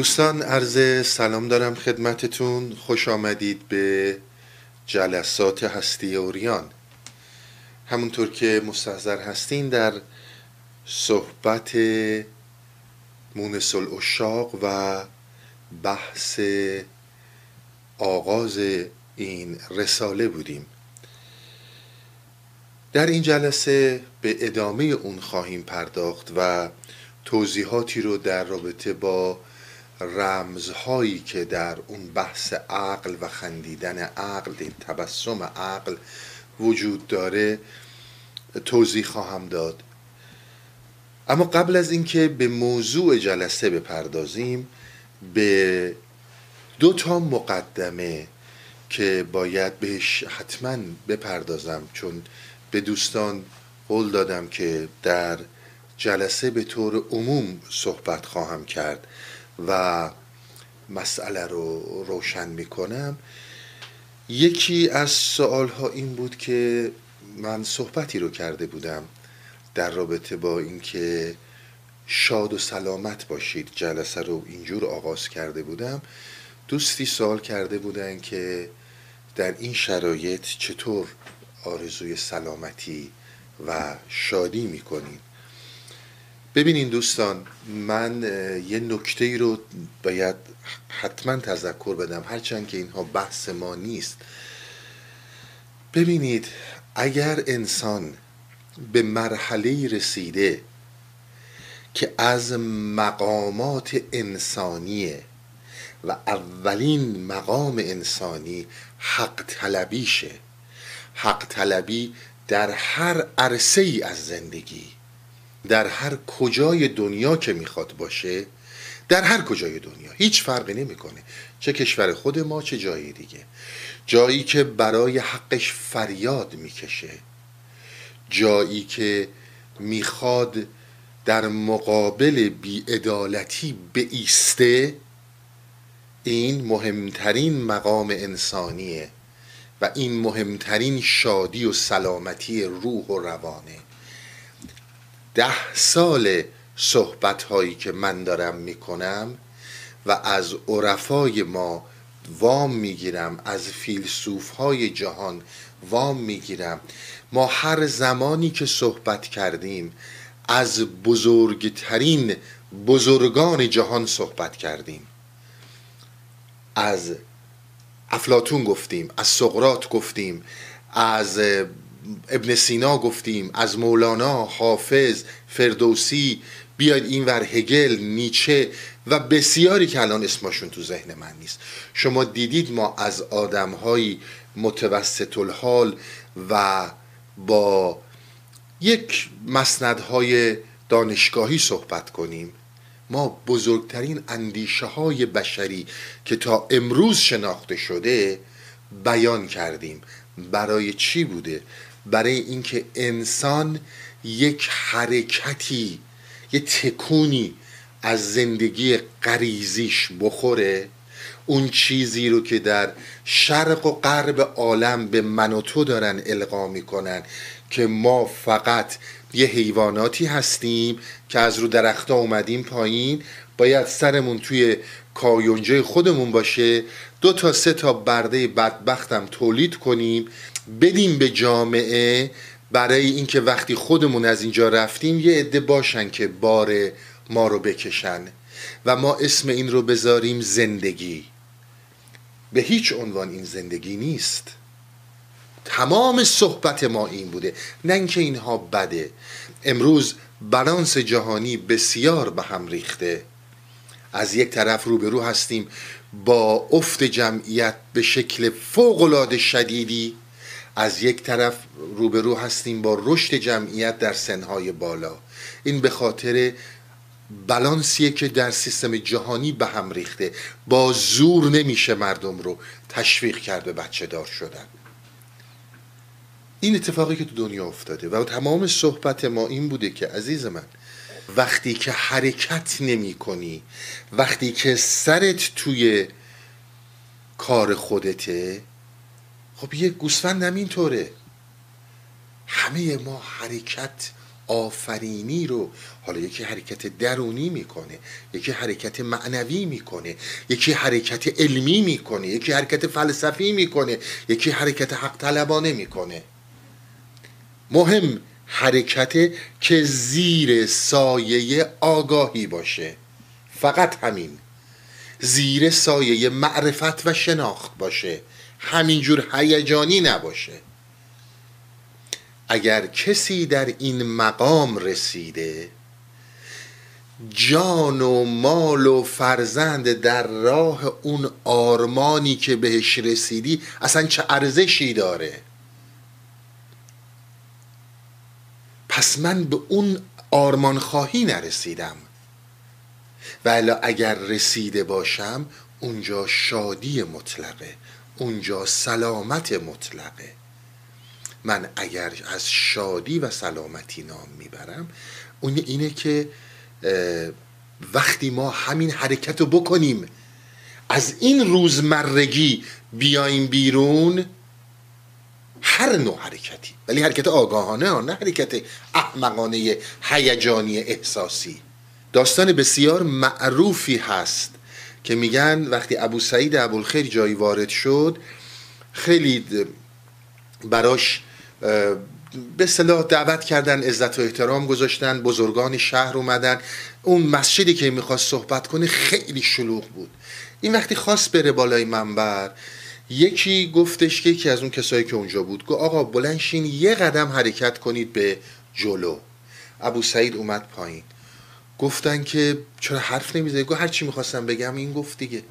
دوستان عرض سلام دارم خدمتتون. خوش آمدید به جلسات هستی اوریان. همونطور که مستحضر هستین در صحبت مونس الاشاق و بحث آغاز این رساله بودیم. در این جلسه به ادامه اون خواهیم پرداخت و توضیحاتی رو در رابطه با رمزهایی که در اون بحث عقل و خندیدن عقل این تبسم عقل وجود داره توضیح خواهم داد. اما قبل از اینکه به موضوع جلسه بپردازیم به دو تا مقدمه که باید بهش حتما بپردازم چون به دوستان قول دادم که در جلسه به طور عموم صحبت خواهم کرد. و مسئله رو روشن می‌کنم. یکی از سوال ها این بود که من صحبتی رو کرده بودم در رابطه با اینکه شاد و سلامت باشید جلسه رو اینجور آغاز کرده بودم. دوستی سوال کرده بودن که در این شرایط چطور آرزوی سلامتی و شادی می‌کنین ببینین دوستان من یه نکته ای رو باید حتما تذکر بدم هرچند که اینها بحث ما نیست. ببینید اگر انسان به مرحله رسیده که از مقامات انسانیه و اولین مقام انسانی حق طلبیشه حق طلبی در هر عرصه ای از زندگی. در هر کجای دنیا که می‌خواد باشه در هر کجای دنیا هیچ فرقی نمی‌کنه چه کشور خود ما چه جایی دیگه. جایی که برای حقش فریاد می‌کشه جایی که می‌خواد در مقابل بیعدالتی ایسته این مهمترین مقام انسانیه و این مهمترین شادی و سلامتی روح و روانه. ده سال صحبت هایی که من دارم می‌کنم و از عرفای ما وام می‌گیرم از فیلسوف های جهان وام می‌گیرم. ما هر زمانی که صحبت کردیم از بزرگترین بزرگان جهان صحبت کردیم. از افلاتون گفتیم از سقرات گفتیم از ابن سینا گفتیم از مولانا حافظ فردوسی بیاید این ور هگل نیچه و بسیاری که الان اسمشون تو ذهن من نیست. شما دیدید ما از آدمهایی متوسط الحال و با یک مسندهای دانشگاهی صحبت کنیم. ما بزرگترین اندیشه های بشری که تا امروز شناخته شده بیان کردیم. برای چی بوده؟ برای اینکه انسان یک حرکتی یه تکونی از زندگی قریزیش بخوره اون چیزی رو که در شرق و غرب عالم به من و تو دارن القا می‌کنن که ما فقط یه حیواناتی هستیم که از رو درخت اومدیم پایین باید سرمون توی کایونجه خودمون باشه دو تا سه تا برده بدبختم تولید کنیم بدیم به جامعه برای اینکه وقتی خودمون از اینجا رفتیم یه عده باشن که بار ما رو بکشن و ما اسم این رو بذاریم زندگی. به هیچ عنوان این زندگی نیست. تمام صحبت ما این بوده. نه اینکه اینها بده. امروز بالانس جهانی بسیار به هم ریخته. از یک طرف روبرو هستیم با افت جمعیت به شکل فوقالعاده شدیدی. از یک طرف روبرو هستیم با رشد جمعیت در سنهای بالا. این به خاطر بلانسیه که در سیستم جهانی به هم ریخته. با زور نمیشه مردم رو تشویق کرد به بچه دار شدن. این اتفاقی که تو دنیا افتاده و تمام صحبت ما این بوده که عزیز من وقتی که حرکت نمی کنی وقتی که سرت توی کار خودته خب یه گوسفند هم اینطوره. همه ما حرکت آفرینی رو حالا یکی حرکت درونی می‌کنه یکی حرکت معنوی می‌کنه یکی حرکت علمی می‌کنه یکی حرکت فلسفی می‌کنه یکی حرکت حق طلبانه می‌کنه. مهم حرکت که زیر سایه آگاهی باشه. فقط همین. زیر سایه معرفت و شناخت باشه. همینجور هیجانی نباشه. اگر کسی در این مقام رسیده جان و مال و فرزند در راه اون آرمانی که بهش رسیدی اصلا چه ارزشی داره؟ پس من به اون آرمان خواهی نرسیدم. ولی اگر رسیده باشم اونجا شادی مطلقه. اونجا سلامت مطلقه. من اگر از شادی و سلامتی نام می‌برم اون اینه که وقتی ما همین حرکت رو بکنیم از این روزمرگی بیایم بیرون هر نوع حرکتی. ولی حرکت آگاهانه نه حرکت احمقانه هیجانی احساسی. داستان بسیار معروفی هست. که میگن وقتی ابو سعید ابوالخیر جایی وارد شد خیلی براش به صلاح دعوت کردن عزت و احترام گذاشتن بزرگان شهر اومدن. اون مسجدی که می‌خواست صحبت کنه خیلی شلوغ بود. این وقتی خواست بره بالای منبر یکی گفتش که یکی از اون کسایی که اونجا بود گفت آقا بلنشین یه قدم حرکت کنید به جلو. ابو سعید اومد پایین. گفتن که چرا حرف نمی‌زنی؟ گفت هر چی می‌خواستم بگم این گفت دیگه.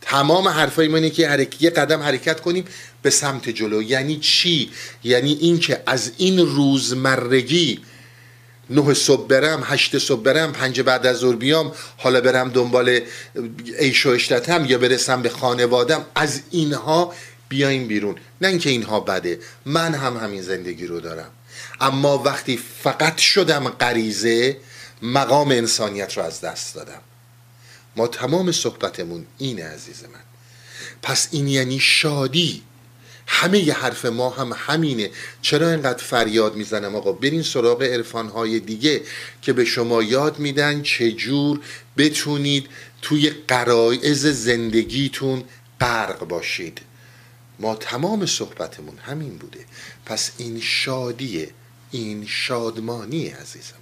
تمام حرفای ما اینه که یه قدم حرکت کنیم به سمت جلو. یعنی چی؟ یعنی اینکه از این روزمرگی نه صبح برم هشت صبح برم پنج بعد از ظهر بیام حالا برم دنبال عیش و اشتتم یا برسم به خانوادم از اینها بیایم بیرون. نه اینکه اینها بده من هم همین زندگی رو دارم. اما وقتی فقط شدم غریزه مقام انسانیت رو از دست دادم. ما تمام صحبتمون اینه عزیز من. پس این یعنی شادی. همه ی حرف ما هم همینه. چرا اینقدر فریاد می‌زنم آقا؟ برین سراغ عرفانهای دیگه که به شما یاد میدن چجور بتونید توی قرائز زندگیتون غرق باشید. ما تمام صحبتمون همین بوده. پس این شادیه این شادمانی عزیز من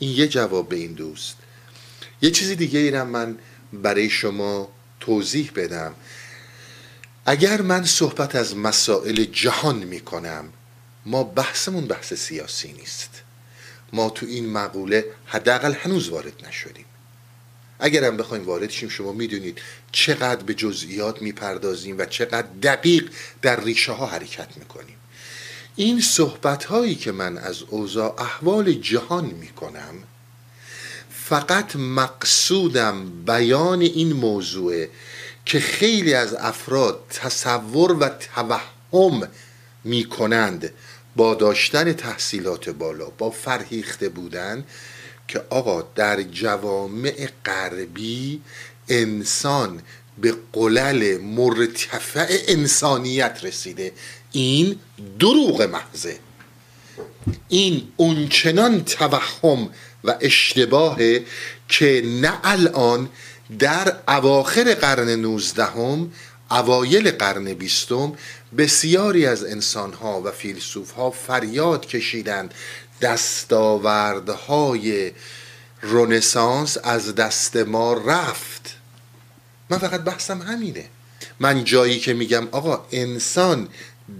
این یه جواب به این دوست. یه چیزی دیگه ایرم من برای شما توضیح بدم. اگر من صحبت از مسائل جهان می کنم ما بحثمون بحث سیاسی نیست. ما تو این مقوله حداقل هنوز وارد نشدیم. اگرم بخوایم وارد شیم شما می‌دونید چقدر به جزئیات می‌پردازیم و چقدر دقیق در ریشه ها حرکت می‌کنیم. این صحبت هایی که من از اوضاع احوال جهان می‌کنم فقط مقصودم بیان این موضوع که خیلی از افراد تصور و توهم می کنند با داشتن تحصیلات بالا با فرهیخته بودن که آقا در جوامع غربی انسان به قلل مرتفع انسانیت رسیده. این دروغ محضه این اونچنان توهم و اشتباهه که نه الان در اواخر قرن نوزدهم اوایل قرن بیستم بسیاری از انسانها و فیلسوفها فریاد کشیدند دستاوردهای رونسانس از دست ما رفت. من فقط بحثم همینه. من جایی که میگم آقا انسان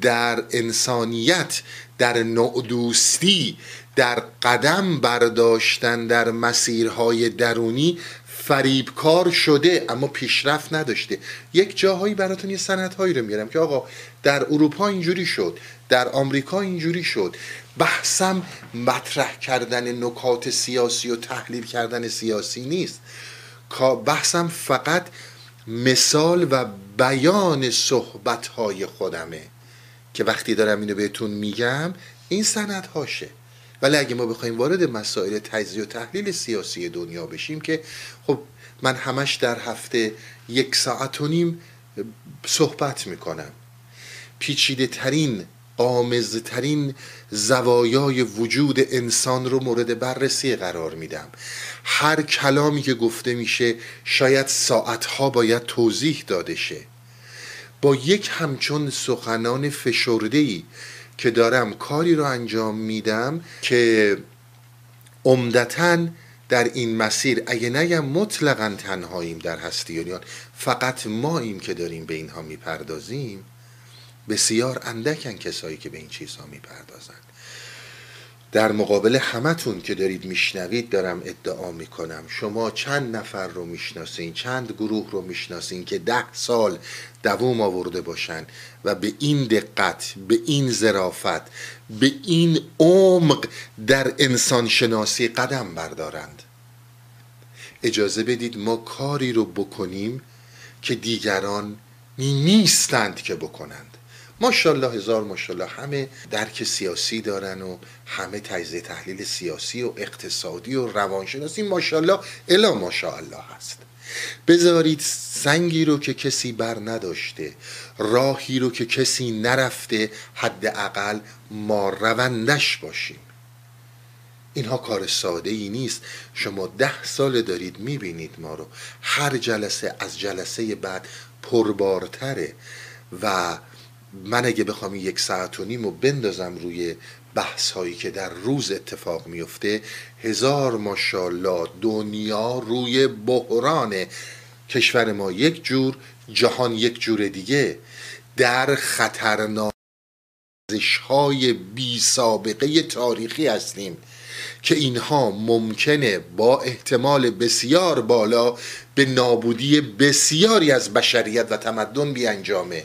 در انسانیت در نعدوستی در قدم برداشتن در مسیرهای درونی فریبکار شده اما پیشرفت نداشته. یک جاهایی براتون یه سندهایی رو میارم که آقا در اروپا اینجوری شد در آمریکا اینجوری شد. بحثم مطرح کردن نکات سیاسی و تحلیل کردن سیاسی نیست. بحثم فقط مثال و بیان صحبتهای خودمه. که وقتی دارم اینو بهتون میگم این سندهاشه. ولی اگه ما بخوایم وارد مسائل تجزیه و تحلیل سیاسی دنیا بشیم که خب من همش در هفته یک ساعت و نیم صحبت می‌کنم. پیچیده ترین قامزترین زوایای وجود انسان رو مورد بررسی قرار میدم. هر کلامی که گفته میشه شاید ساعتها باید توضیح داده شه. با یک همچون سخنان فشرده که دارم کاری رو انجام میدم که عمدتا در این مسیر اگه نگم مطلقا تنهاییم در هستیانیان فقط ماییم که داریم به اینها می‌پردازیم بسیار اندکن کسایی که به این چیزها می‌پردازن. در مقابل همتون که دارید میشنوید دارم ادعا می‌کنم. شما چند نفر رو می‌شناسین چند گروه رو می‌شناسین که ده سال دووم آورده باشن و به این دقت به این ظرافت به این عمق در انسان شناسی قدم بردارند. اجازه بدید ما کاری رو بکنیم که دیگران نیستند که بکنند. ماشاءالله هزار ماشاءالله. همه درک سیاسی دارن و همه تجزیه تحلیل سیاسی و اقتصادی و روانشناسی ماشاءالله الا ماشاءالله هست. بذارید سنگی رو که کسی بر نداشته راهی رو که کسی نرفته حداقل ما روندش باشیم. اینها کار ساده ای نیست. شما ده سال دارید می‌بینید ما رو. هر جلسه از جلسه بعد پربارتره و من اگه بخوام یک ساعت و نیم و بندازم روی بحث هایی که در روز اتفاق میفته هزار ماشاءالله دنیا روی بحران. کشور ما یک جور جهان یک جور دیگه. در خطرناک های بی سابقه تاریخی هستیم که اینها ممکنه با احتمال بسیار بالا به نابودی بسیاری از بشریت و تمدن بیانجامه.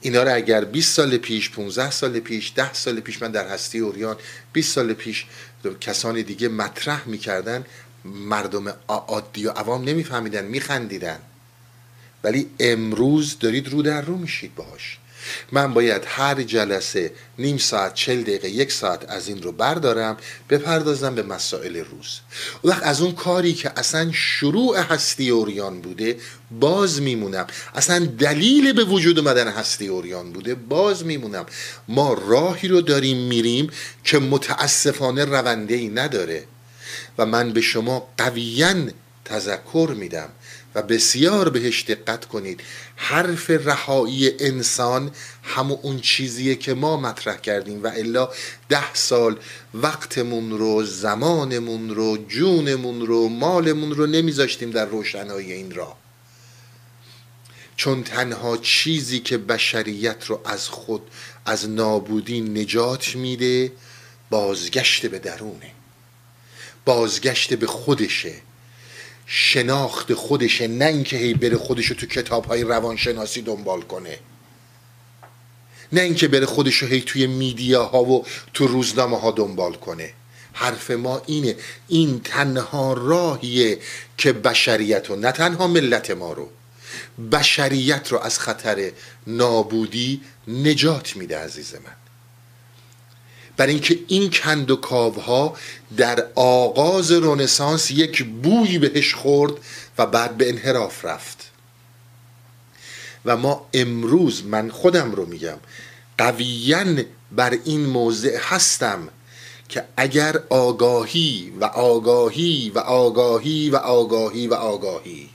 اینا رو اگر 20 سال پیش 15 سال پیش 10 سال پیش من در هستی اوریان 20 سال پیش کسان دیگه مطرح می‌کردن مردم عادی و عوام نمیفهمیدن میخندیدن. ولی امروز دارید رو در رو میشید باهاش. من باید هر جلسه نیم ساعت چل دقیقه یک ساعت از این رو بردارم بپردازم به مسائل روز. وقت از اون کاری که اصلا شروع هستی اوریان بوده باز میمونم. اصلا دلیل به وجود اومدن هستی اوریان بوده باز میمونم. ما راهی رو داریم میریم که متاسفانه رونده نداره و من به شما قویا تذکر میدم. و بسیار بهش دقت کنید. حرف رهایی انسان همون اون چیزیه که ما مطرح کردیم و الا ده سال وقتمون رو زمانمون رو جونمون رو مالمون رو نمیذاشتیم در روشنایی این راه. چون تنها چیزی که بشریت رو از خود از نابودی نجات میده بازگشت به درونه. بازگشت به خودشه. شناخت خودشه نه اینکه هی بره خودشو تو کتاب های روانشناسی دنبال کنه. نه اینکه بره خودشو هی توی میدیاها و تو روزنامه ها دنبال کنه. حرف ما اینه این تنها راهیه که بشریت رو نه تنها ملت ما رو بشریت رو از خطر نابودی نجات میده عزیز من. برای اینکه این کند و کاوها در آغاز رونسانس یک بوی بهش خورد و بعد به انحراف رفت. و ما امروز من خودم رو میگم قویا بر این موضع هستم که اگر آگاهی و آگاهی و آگاهی و آگاهی و آگاهی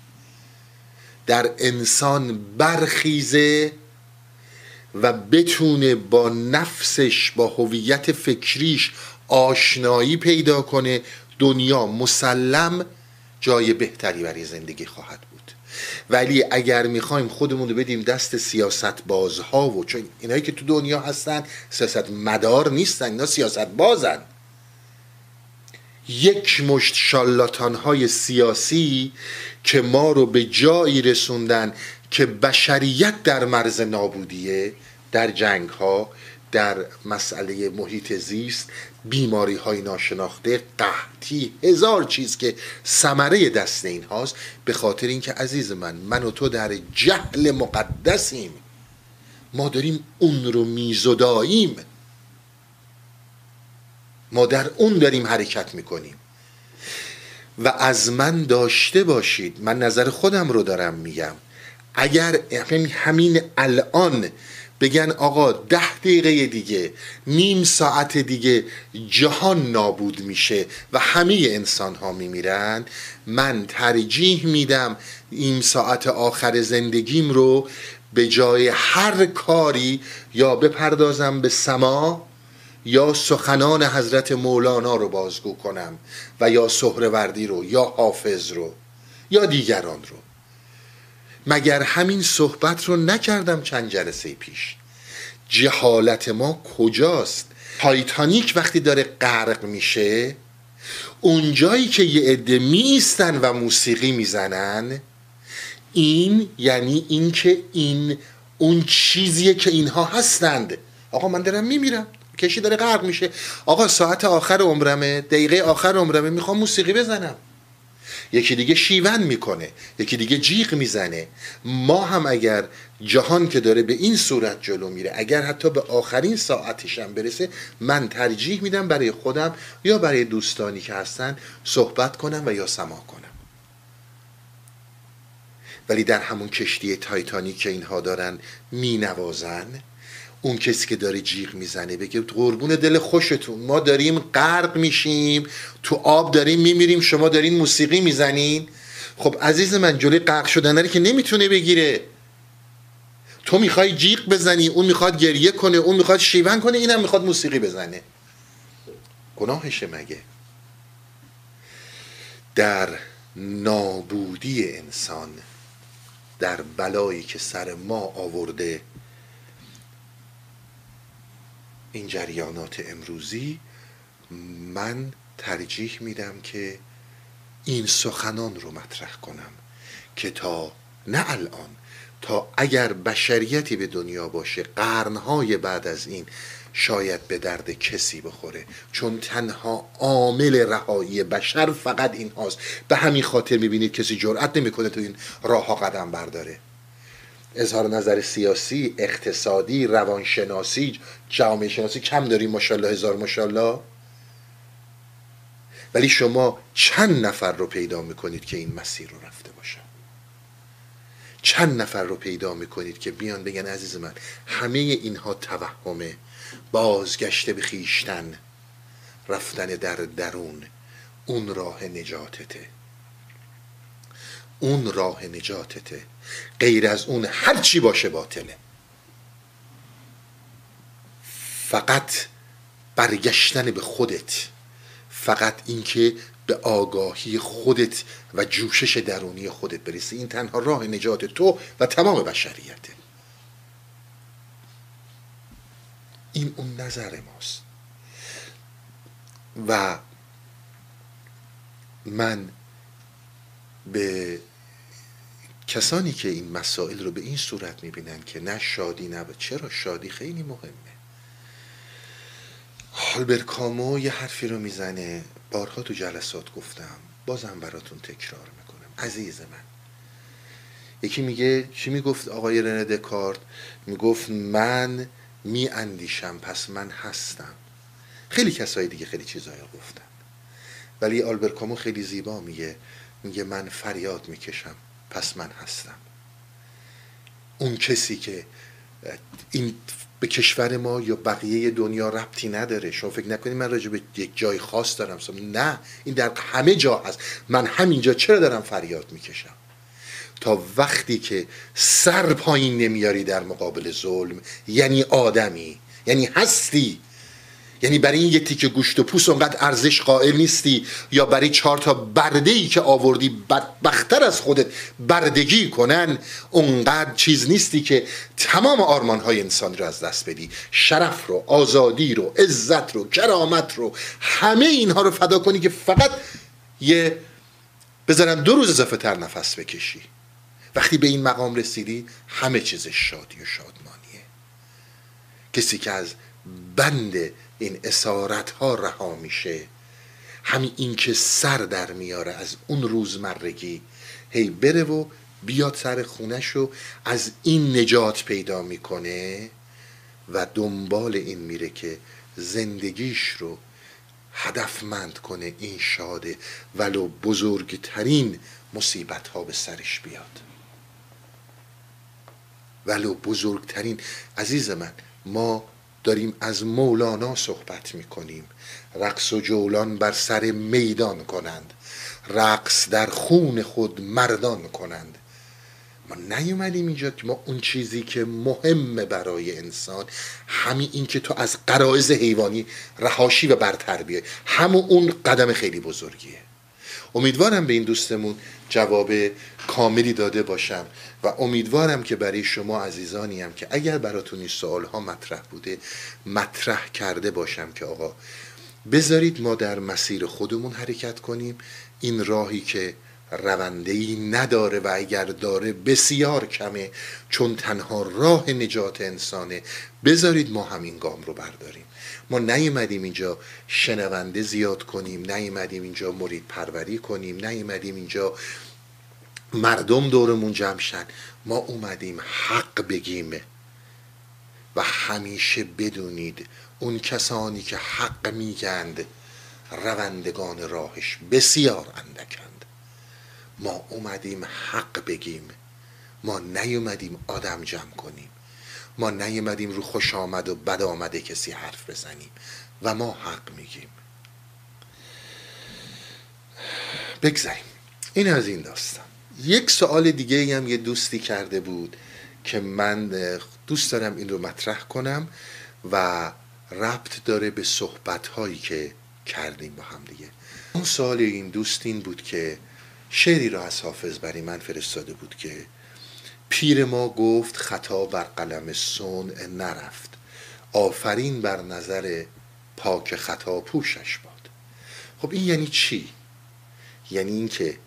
در انسان برخیزه و بتونه با نفسش با هویت فکریش آشنایی پیدا کنه دنیا مسلم جای بهتری برای زندگی خواهد بود. ولی اگر می‌خوایم خودمون رو بدیم دست سیاست بازها و چون اینایی که تو دنیا هستن سیاست مدار نیستن اینا سیاست بازن یک مشت شالاتان های سیاسی که ما رو به جایی رسوندن که بشریت در مرز نابودیه در جنگ ها در مسئله محیط زیست بیماری های ناشناخته قحطی هزار چیز که ثمره دست این هاست به خاطر اینکه عزیز من من و تو در جهل مقدسیم. ما داریم اون رو میزداییم ما در اون داریم حرکت می‌کنیم. و از من داشته باشید. من نظر خودم رو دارم میگم. اگر همین الان بگن آقا ده دقیقه دیگه نیم ساعت دیگه جهان نابود میشه و همه انسان ها میمیرن من ترجیح میدم این ساعت آخر زندگیم رو به جای هر کاری یا بپردازم به سما یا سخنان حضرت مولانا رو بازگو کنم و یا سهروردی رو یا حافظ رو یا دیگران رو. مگر همین صحبت رو نکردم چند جلسه پیش؟ جهالت ما کجاست؟ تایتانیک وقتی داره غرق میشه اونجایی که یه عده میستن و موسیقی می‌زنن این یعنی اینکه این اون چیزیه که اینها هستند. آقا من دارم میمیرم. کشی داره غرق میشه. آقا ساعت آخر عمرمه دقیقه آخر عمرمه می‌خوام موسیقی بزنم. یکی دیگه شیون می‌کنه یکی دیگه جیغ می‌زنه. ما هم اگر جهان که داره به این صورت جلو میره اگر حتی به آخرین ساعتشم برسه من ترجیح میدم برای خودم یا برای دوستانی که هستن صحبت کنم و یا سما کنم. ولی در همون کشتی تایتانیک که اینها دارن مینوازن اون کسی که داره جیغ می‌زنه بگه قربون دل خوشتون ما داریم غرق میشیم تو آب داریم میمیریم شما دارین موسیقی می‌زنین. خب عزیز من جلوی غرق شدن که نمی‌تونه بگیره. تو می‌خوای جیغ بزنی اون می‌خواد گریه کنه اون می‌خواد شیون کنه اینم می‌خواد موسیقی بزنه. گناهشه مگه؟ در نابودی انسان در بلایی که سر ما آورده این جریانات امروزی من ترجیح میدم که این سخنان رو مطرح کنم که تا نه الان تا اگر بشریتی به دنیا باشه قرنهای بعد از این شاید به درد کسی بخوره. چون تنها عامل رهایی بشر فقط این هاست به همین خاطر می‌بینید کسی جرأت نمی‌کنه تو این راه ها قدم برداره. اظهار نظر سیاسی اقتصادی روانشناسی جامعه شناسی کم داریم ماشاءالله هزار ماشاءالله. ولی شما چند نفر رو پیدا می‌کنید که این مسیر رو رفته باشن چند نفر رو پیدا می‌کنید که بیان بگن عزیز من همه اینها توهمه بازگشته به خیشتن رفتن در درون اون راه نجاتته. اون راه نجاتته. غیر از اون هر چی باشه باطله. فقط برگشتن به خودت فقط اینکه به آگاهی خودت و جوشش درونی خودت برسی. این تنها راه نجات تو و تمام بشریته این اون نظر ماست. و من به کسانی که این مسائل رو به این صورت می‌بینن که نه شادی نه چرا شادی خیلی مهمه. هالبر کامو یه حرفی رو می‌زنه. بارها تو جلسات گفتم. بازم براتون تکرار می‌کنم. عزیز من. یکی میگه چی می‌گفت آقای رنه دکارت؟ می‌گفت من میاندیشم پس من هستم. خیلی کسای دیگه خیلی چیزایی گفتن. ولی آلبر کامو خیلی زیبا میگه. میگه من فریاد می‌کشم. پس من هستم. اون کسی که این به کشور ما یا بقیه دنیا ربطی نداره. شما فکر نکنید من راجع به یک جای خاص دارم. نه این در همه جا هست. من همینجا چرا دارم فریاد می‌کشم؟ تا وقتی که سر پایین نمیاری در مقابل ظلم یعنی آدمی یعنی هستی یعنی برای این یه تیکه گوشت و پوست اونقدر ارزش قائل نیستی یا برای چهار تا برده ای که آوردی بدبختر از خودت بردگی کنن اونقدر چیز نیستی که تمام آرمان های انسان رو از دست بدی. شرف رو آزادی رو عزت رو کرامت رو همه اینها رو فدا کنی که فقط یه بذارن دو روز اضافه تر نفس بکشی. وقتی به این مقام رسیدی همه چیز شادی و شادمانیه. کسی که از بند این اسارت ها رها میشه. همین این که سر در میاره از اون روزمرگی. هی بره و بیاد سر خونش و از این نجات پیدا می‌کنه و دنبال این میره که زندگیش رو هدفمند کنه این شاده ولو بزرگترین مصیبت ها به سرش بیاد. ولو بزرگترین عزیز من ما داریم از مولانا صحبت می‌کنیم. رقص و جولان بر سر میدان کنند. رقص در خون خود مردان کنند. ما نیومدیم اینجا که ما اون چیزی که مهمه برای انسان همین این که تو از قرائز حیوانی رهاشی و برتر بیای. همون اون قدم خیلی بزرگیه. امیدوارم به این دوستمون جواب کاملی داده باشم. و امیدوارم که برای شما عزیزانی هم که اگر براتون این سوال ها مطرح بوده مطرح کرده باشم که آقا بذارید ما در مسیر خودمون حرکت کنیم. این راهی که رونده ای نداره و اگر داره بسیار کمه چون تنها راه نجات انسانه. بذارید ما همین گام رو برداریم. ما نیومدیم اینجا شنونده زیاد کنیم نیومدیم اینجا مرید پروری کنیم نیومدیم اینجا مردم دورمون جمع شن. ما اومدیم حق بگیم. و همیشه بدونید اون کسانی که حق میگند روندگان راهش بسیار اندکند. ما اومدیم حق بگیم. ما نیومدیم آدم جمع کنیم. ما نیومدیم رو خوش آمد و بد آمده کسی حرف بزنیم. و ما حق میگیم. بگذاریم این از این داستان. یک سوال دیگه هم یه دوستی کرده بود که من دوست دارم این رو مطرح کنم و ربط داره به صحبت هایی که کردیم با هم دیگه. اون سوال این دوست این بود که شعری را از حافظ برای من فرستاده بود که پیر ما گفت خطا بر قلم سون نرفت. آفرین بر نظر پاک خطا پوشش باد. خب این یعنی چی؟ یعنی اینکه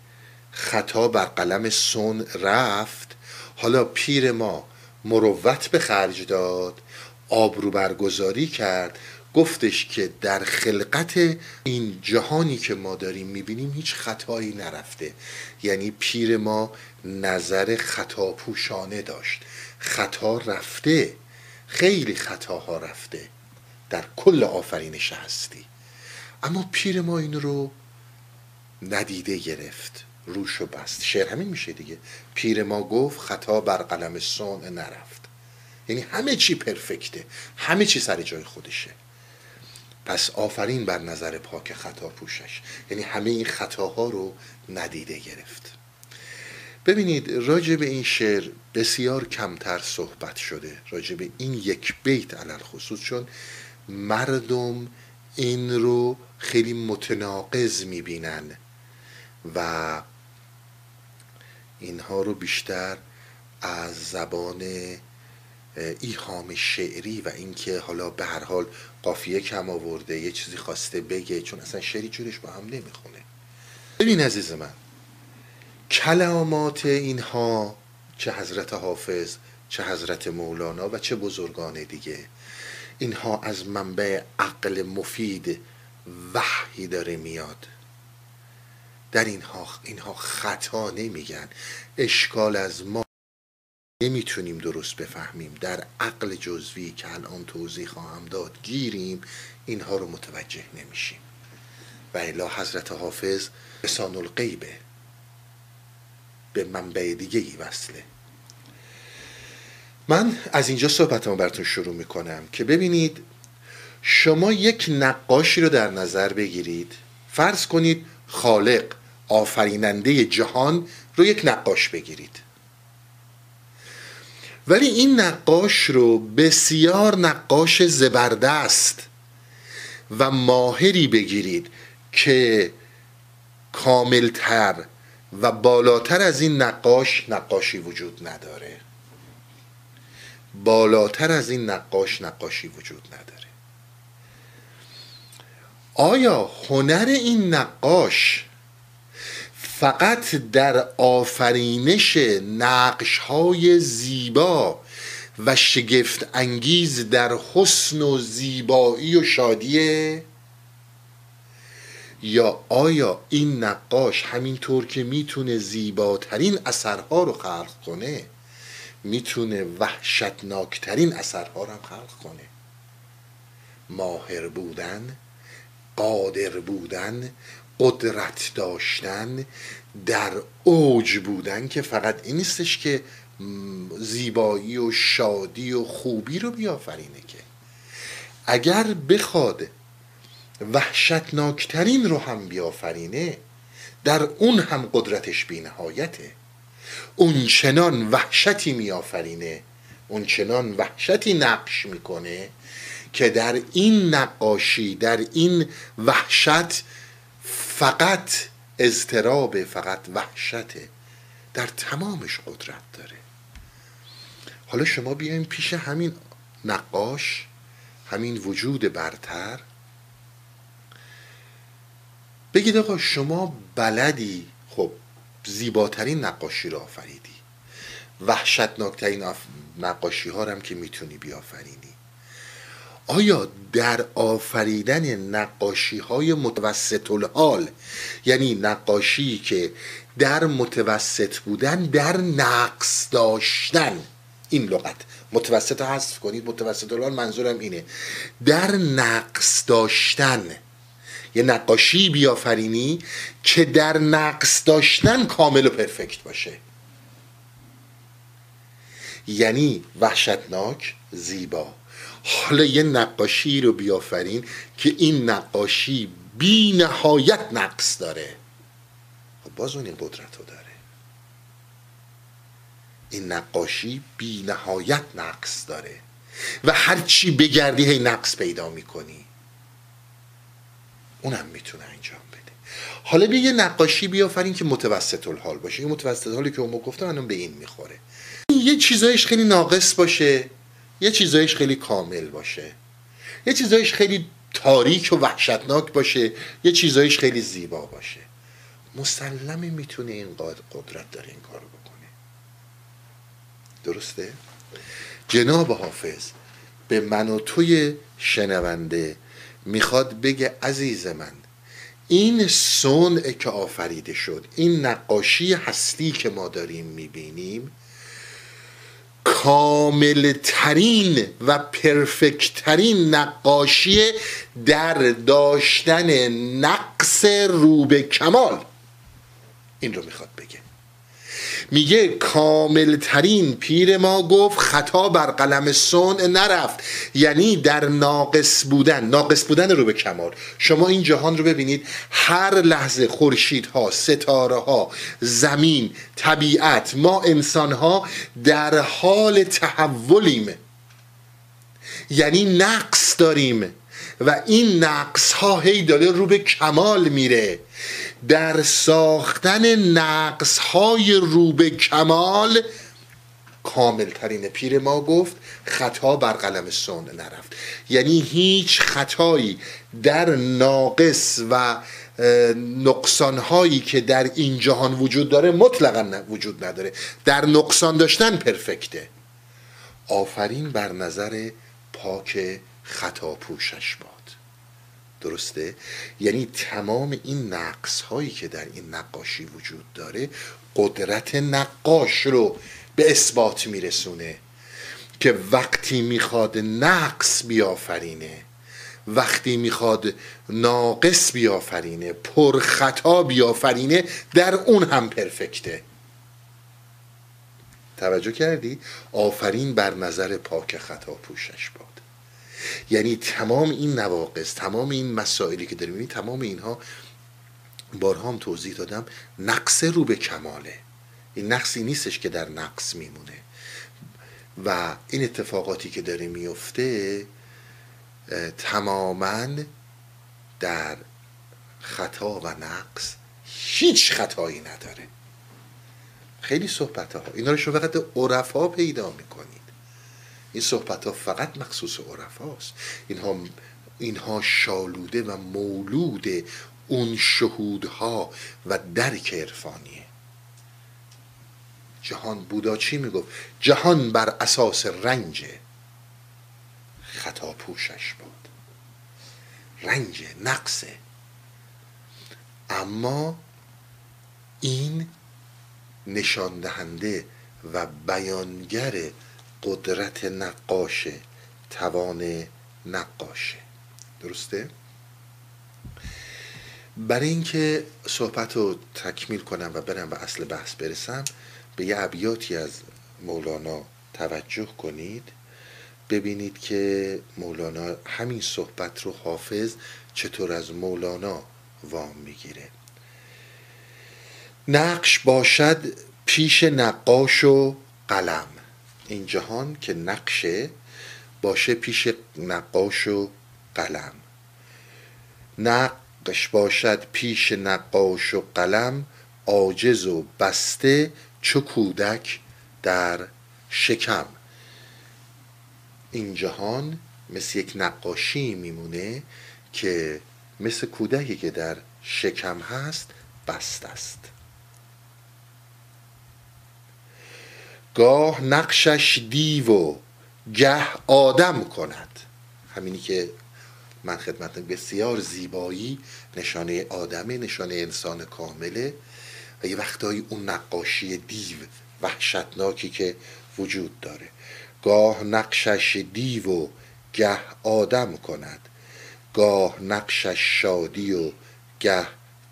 خطا بر قلم سون رفت. حالا پیر ما مروت به خرج داد. آبرو برگزاری کرد. گفتش که در خلقت این جهانی که ما داریم می‌بینیم هیچ خطایی نرفته. یعنی پیر ما نظر خطا پوشانه داشت. خطا رفته. خیلی خطاها رفته. در کل آفرینش هستی. اما پیر ما این رو ندیده گرفت. روش و بست. شعر همین میشه دیگه. پیر ما گفت خطا بر قلم سون نرفت. یعنی همه چی پرفکته. همه چی سر جای خودشه. پس آفرین بر نظر پاک خطا پوشش. یعنی همه این خطاها رو ندیده گرفت. ببینید راجع به این شعر بسیار کمتر صحبت شده. راجع به این یک بیت علل خصوص چون مردم این رو خیلی متناقض می‌بینن و اینها رو بیشتر از زبان ایهام شعری و اینکه حالا به هر حال قافیه کم آورده یه چیزی خواسته بگه چون اصلا شعری جورش با هم نمی‌خونه. ببین عزیز من کلامات اینها چه حضرت حافظ چه حضرت مولانا و چه بزرگان دیگه اینها از منبع عقل مفید وحی داره میاد. در اینها اینها خطا نمیگن. اشکال از ما نمی‌تونیم درست بفهمیم. در عقل جزوی که الان توضیح خواهم داد گیریم اینها رو متوجه نمیشیم. و الا حضرت حافظ لسان القیبه به منبع دیگه ای وصله. من از اینجا صحبتمو براتون شروع می‌کنم که ببینید شما یک نقاشی رو در نظر بگیرید. فرض کنید خالق آفریننده جهان رو یک نقاش بگیرید. ولی این نقاش رو بسیار نقاش زبردست و ماهری بگیرید که کاملتر و بالاتر از این نقاش نقاشی وجود نداره. بالاتر از این نقاش نقاشی وجود نداره. آیا هنر این نقاش فقط در آفرینش نقش های زیبا و شگفت انگیز در حسن و زیبایی و شادیه؟ یا آیا این نقاش همینطور که می‌تونه زیباترین اثرها رو خلق کنه می‌تونه وحشتناکترین اثرها رو هم خلق کنه؟ ماهر بودن قادر بودن قدرت داشتن در اوج بودن که فقط این نیستش که زیبایی و شادی و خوبی رو بیافرینه که. اگر بخواد وحشتناکترین رو هم بیافرینه در اون هم قدرتش بینهایته. اون چنان وحشتی میآفرینه اون چنان وحشتی نقش می‌کنه که در این نقاشی در این وحشت فقط اضطراب فقط وحشته در تمامش قدرت داره. حالا شما بیاین پیش همین نقاش همین وجود برتر. بگید آقا شما بلدی خب زیباترین نقاشی رو آفریدی. وحشتناکترین نقاشی ها هم که می‌تونی بیافرینی. آیا در آفریدن نقاشی های متوسط الحال یعنی نقاشی که در متوسط بودن در نقص داشتن این لغت متوسط حذف کنید متوسط الحال منظورم اینه در نقص داشتن یه نقاشی بیافرینی که در نقص داشتن کامل و پرفکت باشه. یعنی وحشتناک زیبا. حالا یه نقاشی رو بیافرین که این نقاشی بی نهایت نقص داره. خب باز اون این قدرت رو داره. این نقاشی بی نهایت نقص داره. و هرچی بگردی هی نقص پیدا می‌کنی. اونم می‌تونه انجام بده. حالا بیا یه نقاشی بیافرین که متوسط الحال باشه. این متوسط حالی که اون گفتم منم به این می‌خوره. یه چیزایش خیلی ناقص باشه. یه چیزایش خیلی کامل باشه. یه چیزایش خیلی تاریک و وحشتناک باشه. یه چیزایش خیلی زیبا باشه. مسلمه می‌تونه این قدرت داره این کارو بکنه. درسته؟ جناب حافظ به من و توی شنونده می‌خواد بگه عزیز من این صنع که آفریده شد این نقاشی هستی که ما داریم می‌بینیم کامل ترین و پرفکت ترین نقاشی در داشتن نقص رو به کمال. این رو می‌خواد بگه. میگه کامل ترین پیر ما گفت خطا بر قلم سون نرفت. یعنی در ناقص بودن. ناقص بودن رو به کمال. شما این جهان رو ببینید. هر لحظه خورشید ها ستاره ها زمین طبیعت ما انسان ها در حال تحولیم. یعنی نقص داریم. و این نقص ها هی داره رو به کمال میره. در ساختن نقص های رو به کمال کامل ترین پیر ما گفت خطا بر قلم سون نرفت. یعنی هیچ خطایی در ناقص و نقصان هایی که در این جهان وجود داره مطلقا وجود نداره. در نقصان داشتن پرفکته. آفرین بر نظر پاک خطا پوشش باد درسته؟ یعنی تمام این نقص هایی که در این نقاشی وجود داره قدرت نقاش رو به اثبات میرسونه که وقتی می‌خواد نقص بیافرینه وقتی می‌خواد ناقص بیافرینه پرخطا بیافرینه در اون هم پرفکته. توجه کردی؟ آفرین بر نظر پاک خطا پوشش باد. یعنی تمام این نواقص تمام این مسائلی که داریم تمام اینها بارها هم توضیح دادم نقص رو به کماله. این نقصی نیستش که در نقص میمونه. و این اتفاقاتی که داره میفته تماما در خطا و نقص هیچ خطایی نداره. خیلی صحبت ها اینا رو شما فقط عرفا پیدا می‌کنید. این صحبت ها فقط مخصوص عرفاست. اینها اینها شالوده و مولود اون شهودها و درک عرفانیه. جهان بودا چی می‌گفت؟ جهان بر اساس رنج خطا پوشش بود. رنج نقصه اما این نشان دهنده و بیانگر قدرت نقاشه توان نقاشه. درسته؟ برای اینکه صحبت رو تکمیل کنم و برم به اصل بحث برسم به یه ابیاتی از مولانا توجه کنید. ببینید که مولانا همین صحبت رو حافظ چطور از مولانا وام می‌گیره. نقش باشد پیش نقاش و قلم. این جهان که نقشه باشه پیش نقاش و قلم. نقش باشد پیش نقاش و قلم عاجز و بسته چو کودک در شکم. این جهان مثل یک نقاشی میمونه که مثل کودکی که در شکم هست بست است. گاه نقشش دیو و گه آدم کند. همینی که من خدمت بسیار زیبایی نشانه آدمه نشانه انسان کامله. و یه وقتایی اون نقاشی دیو وحشتناکی که وجود داره. گاه نقشش دیو و گه آدم کند. گاه نقشش شادی و گه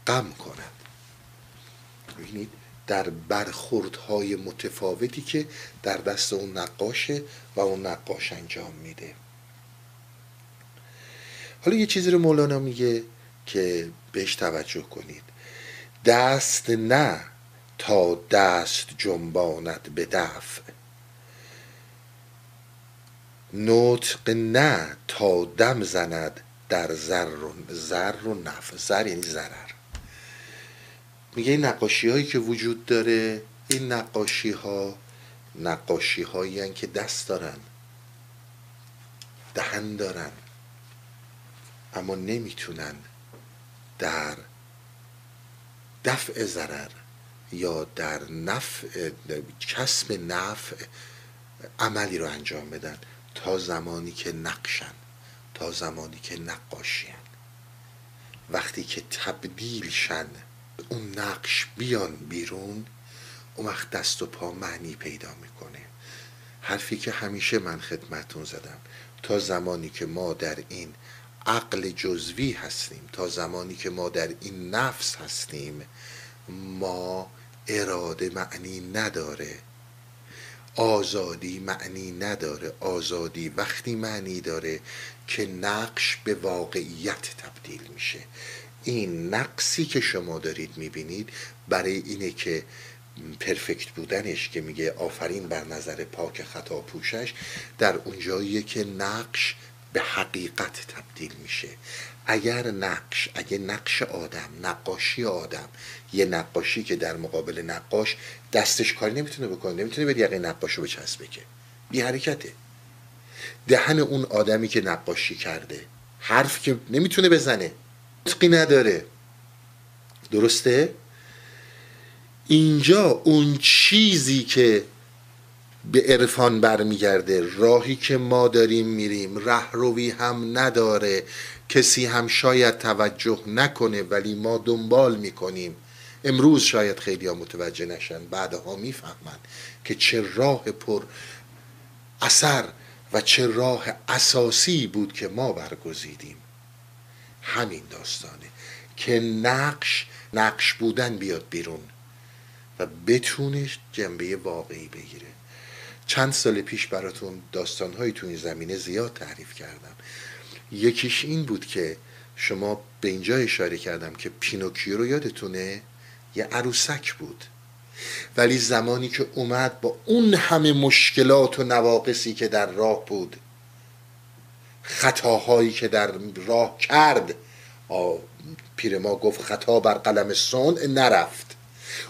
غم کند. ببینید در برخوردهای متفاوتی که در دست اون نقاشه و اون نقاش انجام میده. حالا یه چیزی رو مولانا میگه که بهش توجه کنید. دست نه تا دست جنباند به دفع. نطق نه تا دم زند در زر و, زر و نفع. زر یعنی ضرر میگه این نقاشی هایی که وجود داره این نقاشی ها نقاشی هایی که دست دارن دهن دارن اما نمی‌تونن در دفع ضرر یا در نفع کسب نفع عملی رو انجام بدن تا زمانی که نقشن تا زمانی که نقاشین. وقتی که تبدیل شن اون نقش بیان بیرون اون وقت دست و پا معنی پیدا می‌کنه. حرفی که همیشه من خدمتون زدم. تا زمانی که ما در این عقل جزوی هستیم تا زمانی که ما در این نفس هستیم ما اراده معنی نداره. آزادی معنی نداره. آزادی وقتی معنی داره که نقش به واقعیت تبدیل میشه. این نقصی که شما دارید می‌بینید برای اینه که پرفکت بودنش که میگه آفرین بر نظر پاک خطا پوشش در اونجاییه که نقش به حقیقت تبدیل میشه. اگر نقش اگه نقش آدم نقاشی آدم یه نقاشی که در مقابل نقاش دستش کاری نمی‌تونه بکنه نمی‌تونه به یقه نقاش رو بچسبه که. بی حرکته. دهن اون آدمی که نقاشی کرده حرف که نمی‌تونه بزنه. نطقی نداره. درسته؟ اینجا اون چیزی که به عرفان برمیگرده راهی که ما داریم میریم رهروی هم نداره. کسی هم شاید توجه نکنه ولی ما دنبال می‌کنیم. امروز شاید خیلی ها متوجه نشن بعدها می‌فهمن که چه راه پر اثر و چه راه اساسی بود که ما برگزیدیم. همین داستانه که نقش نقش بودن بیاد بیرون و بتونه جنبه واقعی بگیره. چند سال پیش براتون داستانهایی تو این زمینه زیاد تعریف کردم. یکیش این بود که شما به اینجا اشاره کردم که پینوکیو رو یادتونه؟ یه عروسک بود. ولی زمانی که اومد با اون همه مشکلات و نواقصی که در راه بود خطاهایی که در راه کرد. پیر ما گفت خطا بر قلم سون نرفت.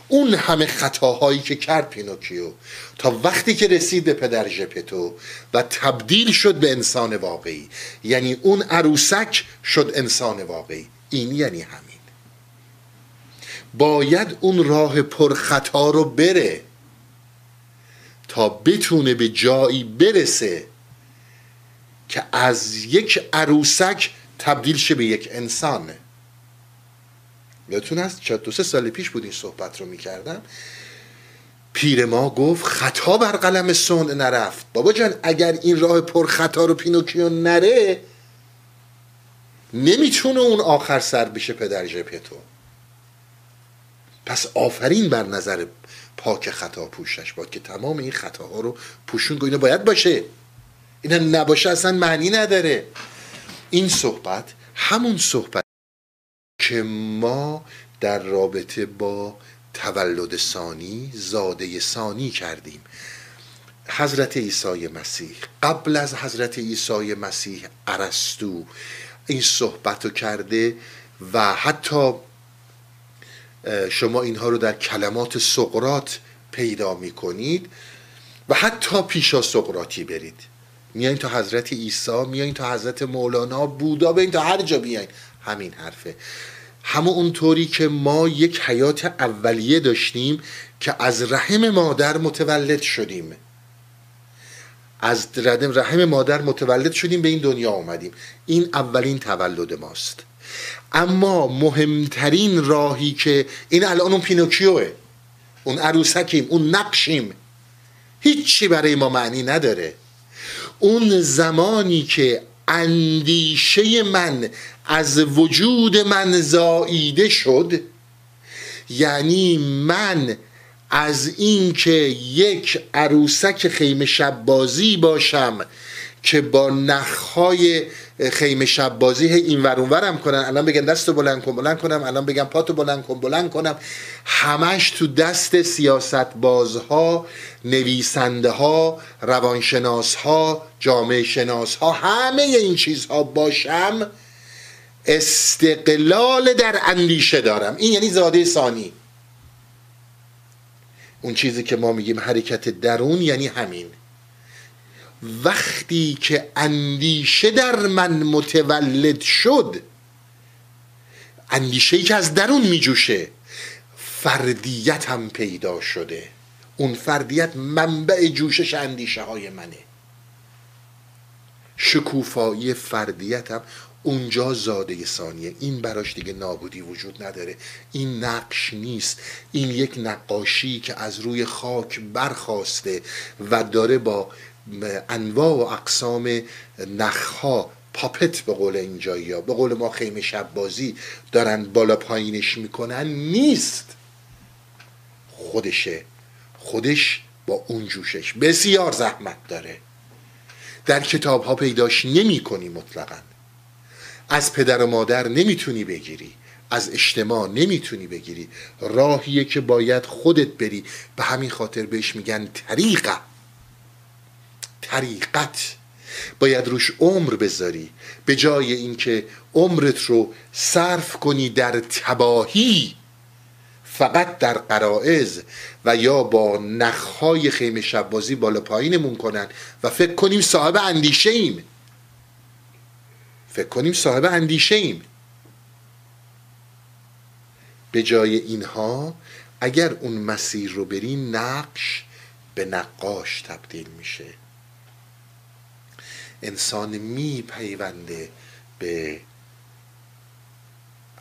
اون همه خطاهایی که کرد پینوکیو تا وقتی که رسید به پدر ژپتو و تبدیل شد به انسان واقعی. یعنی اون عروسک شد انسان واقعی. این یعنی همین. باید اون راه پر خطا رو بره تا بتونه به جایی برسه که از یک عروسک تبدیل شه به یک انسان. یادتون هست؟ چند دو سه سال پیش بود این صحبت رو می‌کردم. پیر ما گفت خطا بر قلم صنع نرفت. بابا جان اگر این راه پر خطا رو پینوکیو نره نمی‌تونه اون آخر سر بشه پدر ژپتو پس آفرین بر نظر پاک خطا پوشش باد که تمام این خطاها رو پوشون اینا باید باشه. اینا نباشه اصلا معنی نداره. این صحبت همون صحبت که ما در رابطه با تولد ثانی زاده ثانی کردیم. حضرت عیسی مسیح قبل از حضرت عیسی مسیح ارستو این صحبت رو کرده و حتی شما اینها رو در کلمات سقرات پیدا می کنید و حتی پیشا سقراطی برید. میایین تا حضرت عیسی میایین تا حضرت مولانا بودا این تا هر جا بیاین همین حرفه. همون اونطوری که ما یک حیات اولیه داشتیم که از رحم مادر متولد شدیم. از رحم مادر متولد شدیم به این دنیا آمدیم این اولین تولد ماست. اما مهمترین راهی که این الان اون پینوکیوه. اون عروسکیم اون نقشیم. هیچی برای ما معنی نداره. اون زمانی که اندیشه من از وجود من زاییده شد یعنی من از اینکه یک عروسک خیمه شب بازی باشم که با نخهای خیمه شب بازی این ور ورم کنن. الان بگن دست بلند کن بلند کنم. الان بگن پاتو بلند کن بلند کنم. همش تو دست سیاست بازها نویسنده ها روانشناس ها جامعه شناس ها همه این چیزها باشم استقلال در اندیشه دارم. این یعنی زاده ثانی. اون چیزی که ما میگیم حرکت درون یعنی همین. وقتی که اندیشه در من متولد شد اندیشه که از درون میجوشه فردیت هم پیدا شده. اون فردیت منبع جوشش اندیشه های منه. شکوفایی فردیت اونجا زاده ثانیه. این براش دیگه نابودی وجود نداره. این نقش نیست. این یک نقاشی که از روی خاک برخواسته و داره با انواع و اقسام نخها پاپت به قول اینجایی یا به قول ما خیمه شب بازی دارن بالا پایینش می‌کنن نیست. خودشه خودش با اون جوشش بسیار زحمت داره. در کتاب ها پیداش نمی کنی مطلقا. از پدر و مادر نمی‌تونی بگیری. از اجتماع نمی‌تونی بگیری. راهیه که باید خودت بری. به همین خاطر بهش میگن طریقه. طریقت باید روش عمر بذاری به جای اینکه عمرت رو صرف کنی در تباهی فقط در قرائز و یا با نخهای خیمه شبازی بالا پایینمون کنن و فکر کنیم صاحب اندیشه ایم فکر کنیم صاحب اندیشه ایم به جای اینها اگر اون مسیر رو بری نقش به نقاش تبدیل میشه. انسان میپیونده به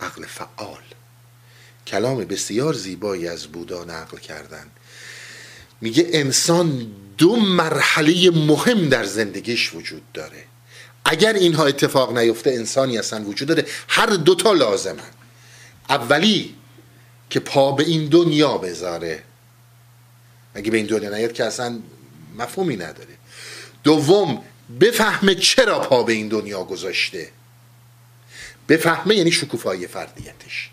عقل فعال. کلام بسیار زیبایی از بودا نقل کردن. میگه انسان دو مرحله مهم در زندگیش وجود داره. اگر اینها اتفاق نیفته انسانی اصلا وجود داره. هر دوتا لازمن. اولی که پا به این دنیا بذاره. اگه به این دنیا نیاد که اصلا مفهومی نداره. دوم بفهمه چرا پا به این دنیا گذاشته. بفهمه یعنی شکوفایی فردیتش.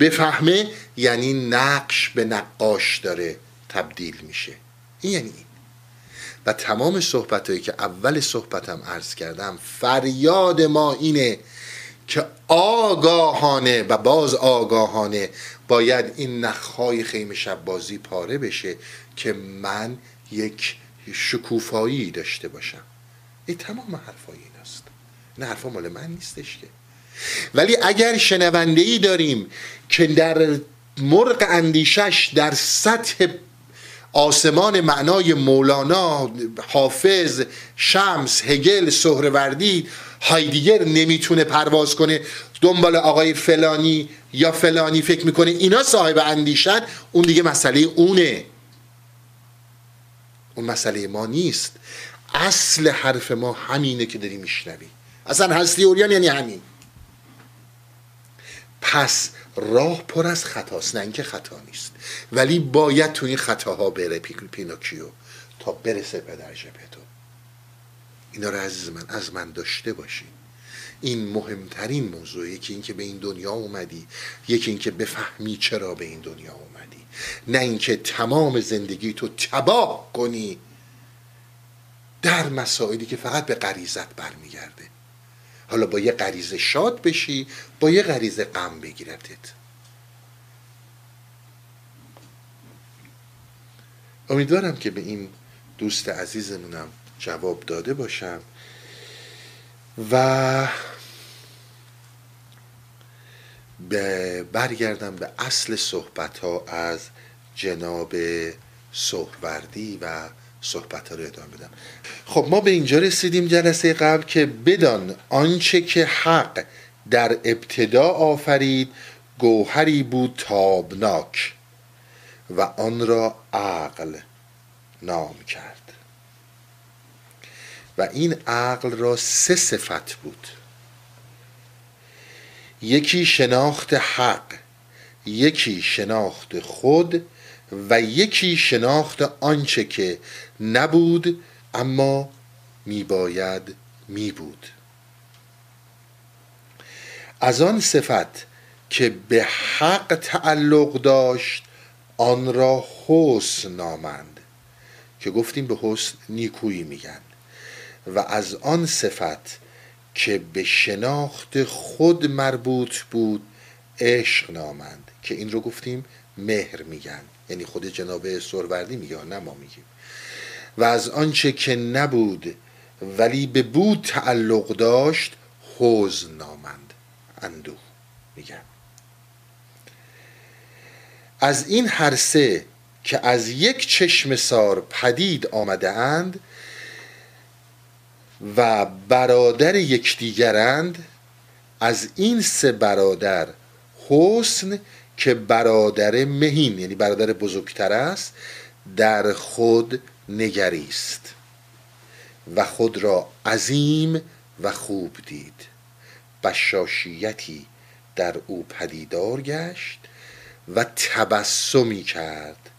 بفهمه یعنی نقش به نقاش داره تبدیل میشه. این یعنی این. و تمام صحبت هایی که اول صحبتم عرض کردم فریاد ما اینه که آگاهانه و باز آگاهانه باید این نخهای خیمه شب بازی پاره بشه که من یک شکوفایی داشته باشم. این تمام حرفای این است نه حرفا مال من نیستش که. ولی اگر شنونده ای داریم که در مرق اندیشش در سطح آسمان معنای مولانا حافظ شمس هگل سهروردی هایدیگر نمی‌تونه پرواز کنه دنبال آقای فلانی یا فلانی فکر می‌کنه اینا صاحب اندیشن اون دیگه مسئله اونه. اون مسئله ما نیست. اصل حرف ما همینه که داری میشنوی. اصلا هستی اوریان یعنی همین. پس راه پر از خطاست نه اینکه خطا نیست. ولی باید تو این خطاها بره پینوکیو تا برسه به درجه تو اینا رو عزیز من از من داشته باشین این مهمترین موضوع یکی اینکه به این دنیا اومدی یکی اینکه بفهمی چرا به این دنیا اومدی. نه اینکه تمام زندگی تو تباه کنی. در مسائلی که فقط به غریزت برمیگرده. حالا با یه غریزه شاد بشی با یه غریزه غم بگیرتت. امیدوارم که به این دوست عزیزمونم جواب داده باشم. و به برگردم به اصل صحبت ها از جناب سهروردی و صحبت رو ادامه بدم. خب ما به اینجا رسیدیم جلسه قبل که بدان آنچه که حق در ابتدا آفرید گوهری بود تابناک و آن را عقل نام کرد. و این عقل را سه صفت بود. یکی شناخت حق یکی شناخت خود و یکی شناخت آنچه که نبود اما میباید میبود. از آن صفت که به حق تعلق داشت آن را حسن نامند که گفتیم به حسن نیکویی میگن. و از آن صفت که به شناخت خود مربوط بود عشق نامند که این رو گفتیم مهر میگن. یعنی خود جناب سروردی میگه نه ما میگیم. و از آنچه که نبود ولی به بود تعلق داشت حوز نامند. اندوه میگن. از این هر سه که از یک چشم سار پدید آمده اند و برادر یکدیگرند از این سه برادر حسن که برادر مهین یعنی برادر بزرگتر است در خود نگریست و خود را عظیم و خوب دید. بشاشیتی در او پدیدار گشت و تبسمی کرد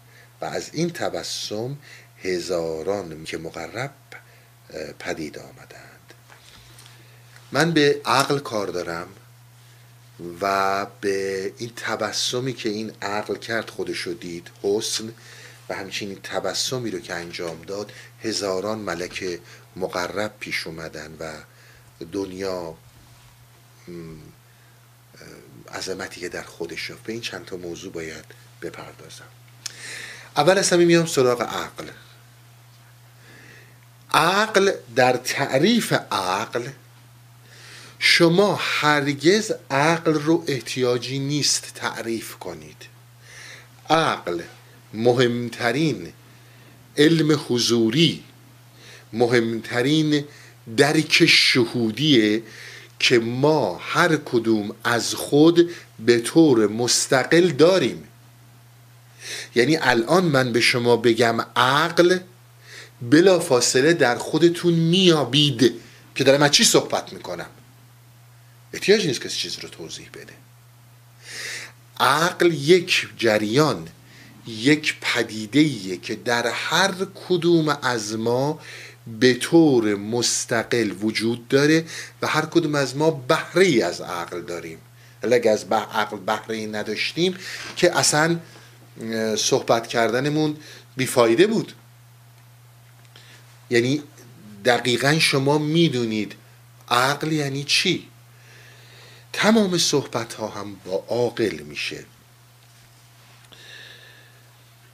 و از این تبسم هزاران که مقرب پدید آمدند. من به عقل کار دارم و به این تبسمی که این عقل کرد خودشو دید حسن و همچنین تبسمی رو که انجام داد هزاران ملک مقرب پیش اومدن و دنیا عظمتی که در خودش به این چند تا موضوع باید بپردازم. اول از همه میام سراغ عقل. عقل در تعریف عقل شما هرگز عقل رو احتیاجی نیست تعریف کنید. عقل مهمترین علم حضوری مهمترین درک شهودیه که ما هر کدوم از خود به طور مستقل داریم. یعنی الان من به شما بگم عقل بلا فاصله در خودتون میابید که دارم از چی صحبت می‌کنم. احتیاج نیست کسی چیز رو توضیح بده. عقل یک جریان یک پدیده که در هر کدوم از ما به طور مستقل وجود داره و هر کدوم از ما بهره از عقل داریم. اگه از عقل بهره نداشتیم که اصلا صحبت کردنمون بیفایده بود. یعنی دقیقا شما می‌دونید عقل یعنی چی؟ تمام صحبت ها هم با عاقل میشه.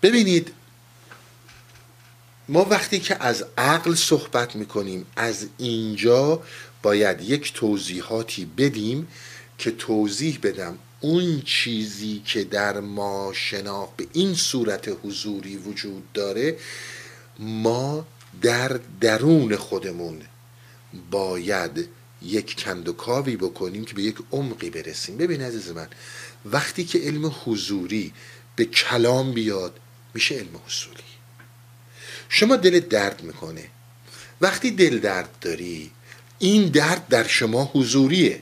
ببینید ما وقتی که از عقل صحبت می‌کنیم از اینجا باید یک توضیحاتی بدیم که توضیح بدم. اون چیزی که در ما شناخت به این صورت حضوری وجود داره ما در درون خودمون باید یک کندوکاوی بکنیم که به یک عمقی برسیم. ببین عزیز من وقتی که علم حضوری به کلام بیاد میشه علم حضوری شما دل درد می‌کنه. وقتی دل درد داری این درد در شما حضوریه.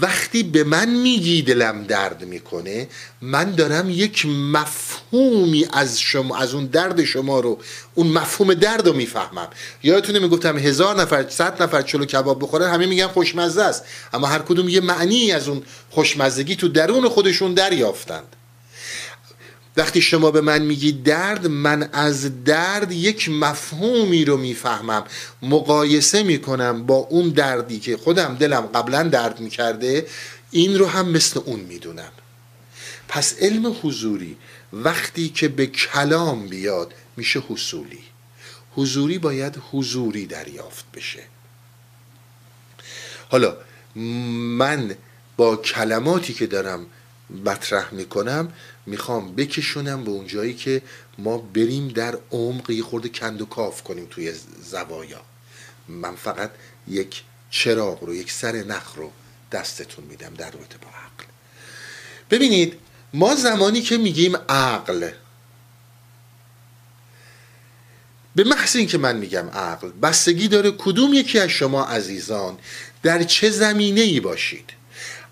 وقتی به من میگی دلم درد می‌کنه من دارم یک مفهومی از شما از اون درد شما رو اون مفهوم درد رو می‌فهمم. یادتونه می‌گفتم هزار نفر صد نفر چلو کباب بخورن همه میگن خوشمزه است. اما هر کدوم یه معنی از اون خوشمزگی تو درون خودشون دریافتند. وقتی شما به من میگی درد من از درد یک مفهومی رو می‌فهمم. مقایسه می‌کنم با اون دردی که خودم دلم قبلا درد می‌کرده این رو هم مثل اون می‌دونم. پس علم حضوری وقتی که به کلام بیاد میشه حصولی. حضوری باید حضوری دریافت بشه. حالا من با کلماتی که دارم مطرح می‌کنم می‌خوام بکشونم به اونجایی که ما بریم در عمق یه خورده کند و کاف کنیم توی زوایا. من فقط یک چراغ رو یک سر نخ رو دستتون میدم در رابطه با عقل. ببینید ما زمانی که میگیم عقل به محض اینکه من میگم عقل بستگی داره کدوم یکی از شما عزیزان در چه زمینه ای باشید.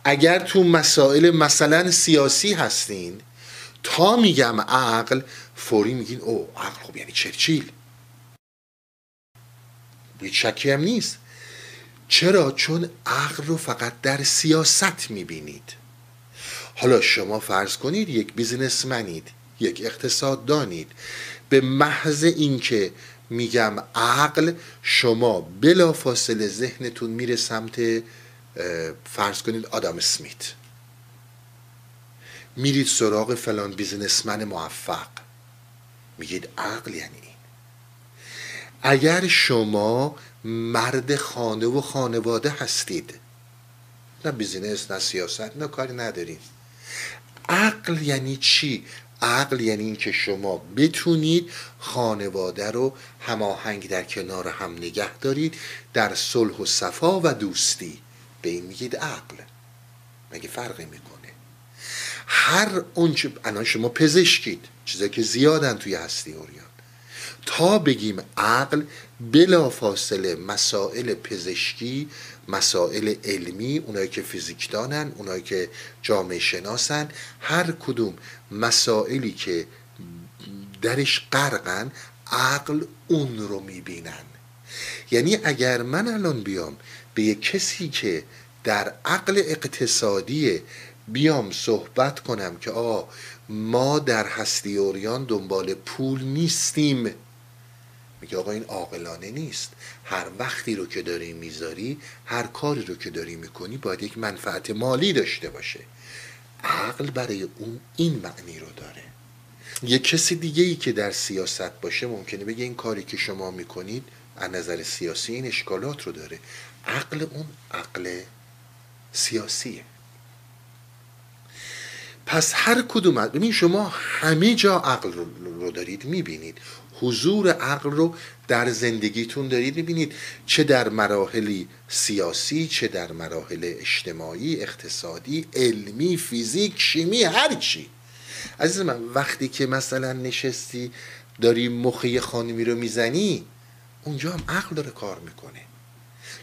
اگر تو مسائل مثلا سیاسی هستین تا میگم عقل فوری میگین او عقل خب یعنی چرچیل. هیچ شکی هم نیست. چرا؟ چون عقل رو فقط در سیاست می‌بینید. حالا شما فرض کنید یک بیزنسمنید یک اقتصاد دانید. به محض اینکه میگم عقل شما بلا فاصله ذهنتون میره سمت فرض کنید آدم سمیت. میرید سراغ فلان بیزنسمن موفق. میگید عقل یعنی این. اگر شما مرد خانه و خانواده هستید نه بیزینس نه سیاست نه کاری ندارید. عقل یعنی چی؟ عقل یعنی اینکه شما بتونید خانواده رو هماهنگ در کنار هم نگه دارید در صلح و صفا و دوستی. به میگید عقل. مگه فرقی می‌کنه؟ هر اونچه الان شما پزشکید. چیزایی که زیادن توی هستی اوریان. تا بگیم عقل بلا فاصله مسائل پزشکی مسائل علمی اونایی که فیزیک دانن اونایی که جامعه شناسن هر کدوم مسائلی که درش غرقن عقل اون رو می‌بینن. یعنی اگر من الان بیام به یک کسی که در عقل اقتصادی بیام صحبت کنم که آ ما در هستی اوریان دنبال پول نیستیم. میگه آقا این عاقلانه نیست. هر وقتی رو که داری می‌ذاری هر کاری رو که داری می‌کنی باید یک منفعت مالی داشته باشه. عقل برای اون این معنی رو داره. یه کسی دیگه ای که در سیاست باشه ممکنه بگه این کاری که شما می‌کنید از نظر سیاسی این اشکالات رو داره. عقل اون عقل سیاسیه. پس هر کدوم ببین شما همه جا عقل رو دارید می‌بینید. حضور عقل رو در زندگیتون دارید می‌بینید. چه در مراحلی سیاسی چه در مراحل اجتماعی اقتصادی علمی فیزیک شیمی هر چی. عزیز من وقتی که مثلا نشستی داری مخی خانمی رو می‌زنی اونجا هم عقل داره کار می‌کنه.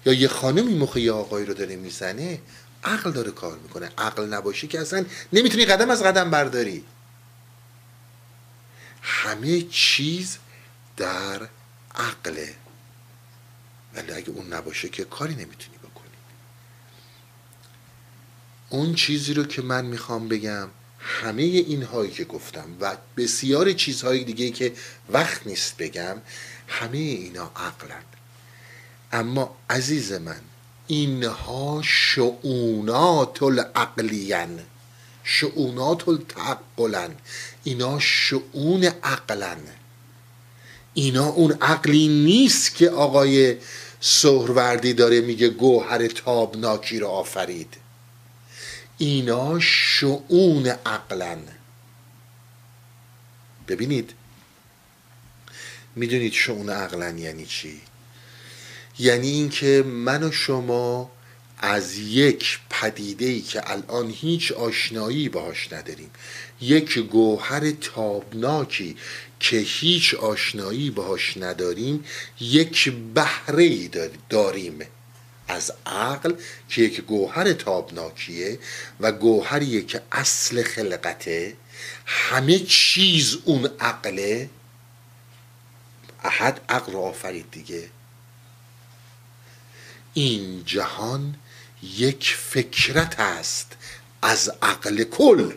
یا یه خانمی مخی آقای رو داره می‌زنه عقل داره کار می‌کنه. عقل نباشه که اصلا نمی‌تونی قدم از قدم برداری. همه چیز در عقله. ولی اگه اون نباشه که کاری نمی‌تونی بکنی. اون چیزی رو که من می‌خوام بگم همه این هایی که گفتم و بسیار چیزهای دیگه که وقت نیست بگم همه اینا عقلن. اما عزیز من اینها شعونات العقلین شعونات التعقلن اینا شعون عقلن. اینا اون عقلی نیست که آقای سهروردی داره میگه گوهر تابناکی رو آفرید. اینا شعون عقلن. ببینید می‌دونید شعون عقلن یعنی چی؟ یعنی اینکه من و شما از یک پدیده ای که الان هیچ آشنایی باهاش نداریم یک گوهر تابناکی که هیچ آشنایی باهاش نداریم یک بهره داریم از عقل که یک گوهر تابناکیه و گوهریه که اصل خلقته همه چیز اون عقله. احد عقل رو آفرید دیگه. این جهان یک فکرت است از عقل کل.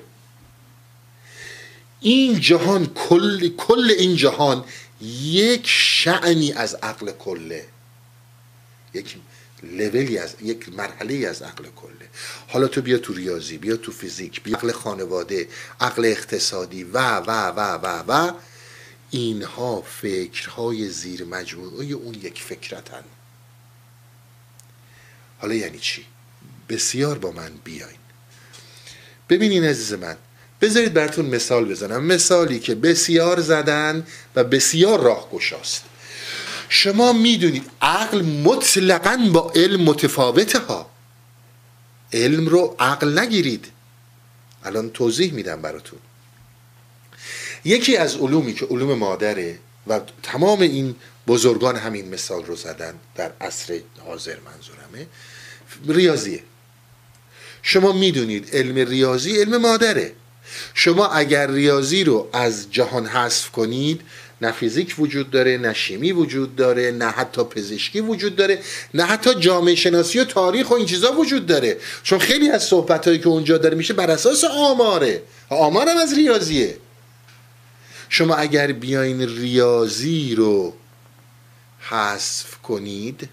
این جهان کل کل این جهان یک شعنی از عقل کله. یک لولی از یک مرحله از عقل کله. حالا تو بیا تو ریاضی بیا تو فیزیک بیا عقل خانواده عقل اقتصادی و و و و و. اینها فکرهای زیر مجموعه اون یک فکرتن. حالا یعنی چی؟ بسیار با من بیاین. ببینین عزیز من بذارید براتون مثال بزنم. مثالی که بسیار زدن و بسیار راه گشاست شما می‌دونید عقل مطلقا با علم متفاوته ها علم رو عقل نگیرید. الان توضیح میدم براتون. یکی از علومی که علوم مادره و تمام این بزرگان همین مثال رو زدن در عصر حاضر منظورمه. ریاضیه شما می‌دونید علم ریاضی علم مادره. شما اگر ریاضی رو از جهان حذف کنید نه فیزیک وجود داره نه شیمی وجود داره نه حتی پزشکی وجود داره نه حتی جامعه شناسی و تاریخ و این چیزا وجود داره. چون خیلی از صحبت هایی که اونجا داره میشه بر اساس آماره. آمار هم از ریاضیه. شما اگر بیاین ریاضی رو حذف کنید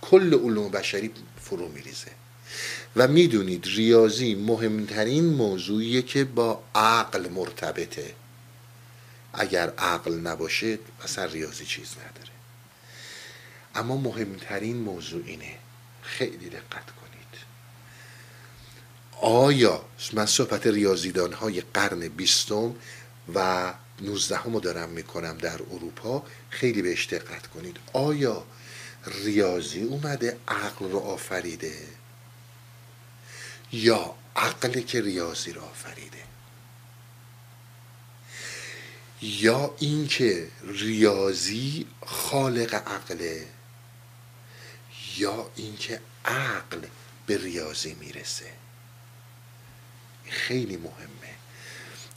کل علوم بشری فرو میریزه. و می‌دونید ریاضی مهمترین موضوعیه که با عقل مرتبطه. اگر عقل نباشه اصلا ریاضی چیز نداره. اما مهمترین موضوع اینه. خیلی دقت کنید. آیا من صحبت ریاضیدان های قرن بیستم و نوزدهم رو دارم می‌کنم در اروپا خیلی بهش دقت کنید. آیا ریاضی اومده عقل رو آفریده؟ یا عقل که ریاضی رو آفریده؟ یا اینکه ریاضی خالق عقله؟ یا اینکه عقل به ریاضی می‌رسه؟ خیلی مهمه.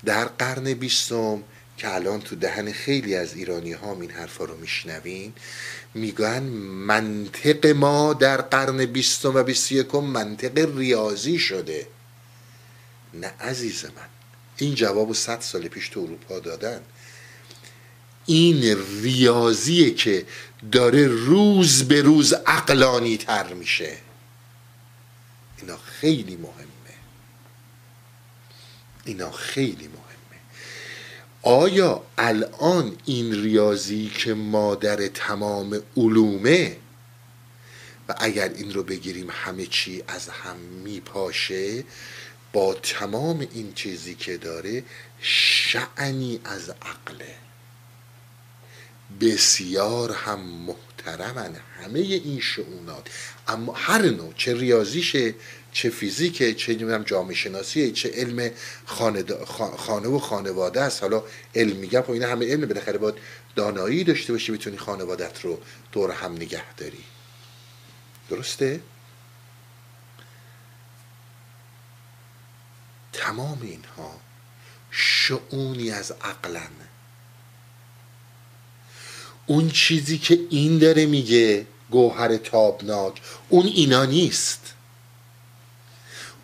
در قرن بیستم که الان تو دهن خیلی از ایرانی ها این حرفا رو میشنوین میگن منطق ما در قرن بیستم و بیست یکم منطق ریاضی شده. نه عزیز من این جواب صد سال پیش تو اروپا دادن. این ریاضیه که داره روز به روز عقلانی تر میشه. اینا خیلی مهمه. اینا خیلی مهمه آیا الان این ریاضی که مادر تمام علومه؟ و اگر این رو بگیریم همه چی از هم میپاشه با تمام این چیزی که داره شعنی از عقله. بسیار هم محترمن همه این شعونات. اما هر نوع چه ریاضیشه چه فیزیکه چه نمی‌دونم جامعه شناسیه چه علم خانه و خانواده است. حالا علم میگم خب اینا همه علم بالاخره باید دانایی داشته باشی بتونی خانوادت رو دور هم نگه داری. درسته؟ تمام اینها شعونی از عقلن. اون چیزی که این داره میگه گوهر تابناک اون اینا نیست.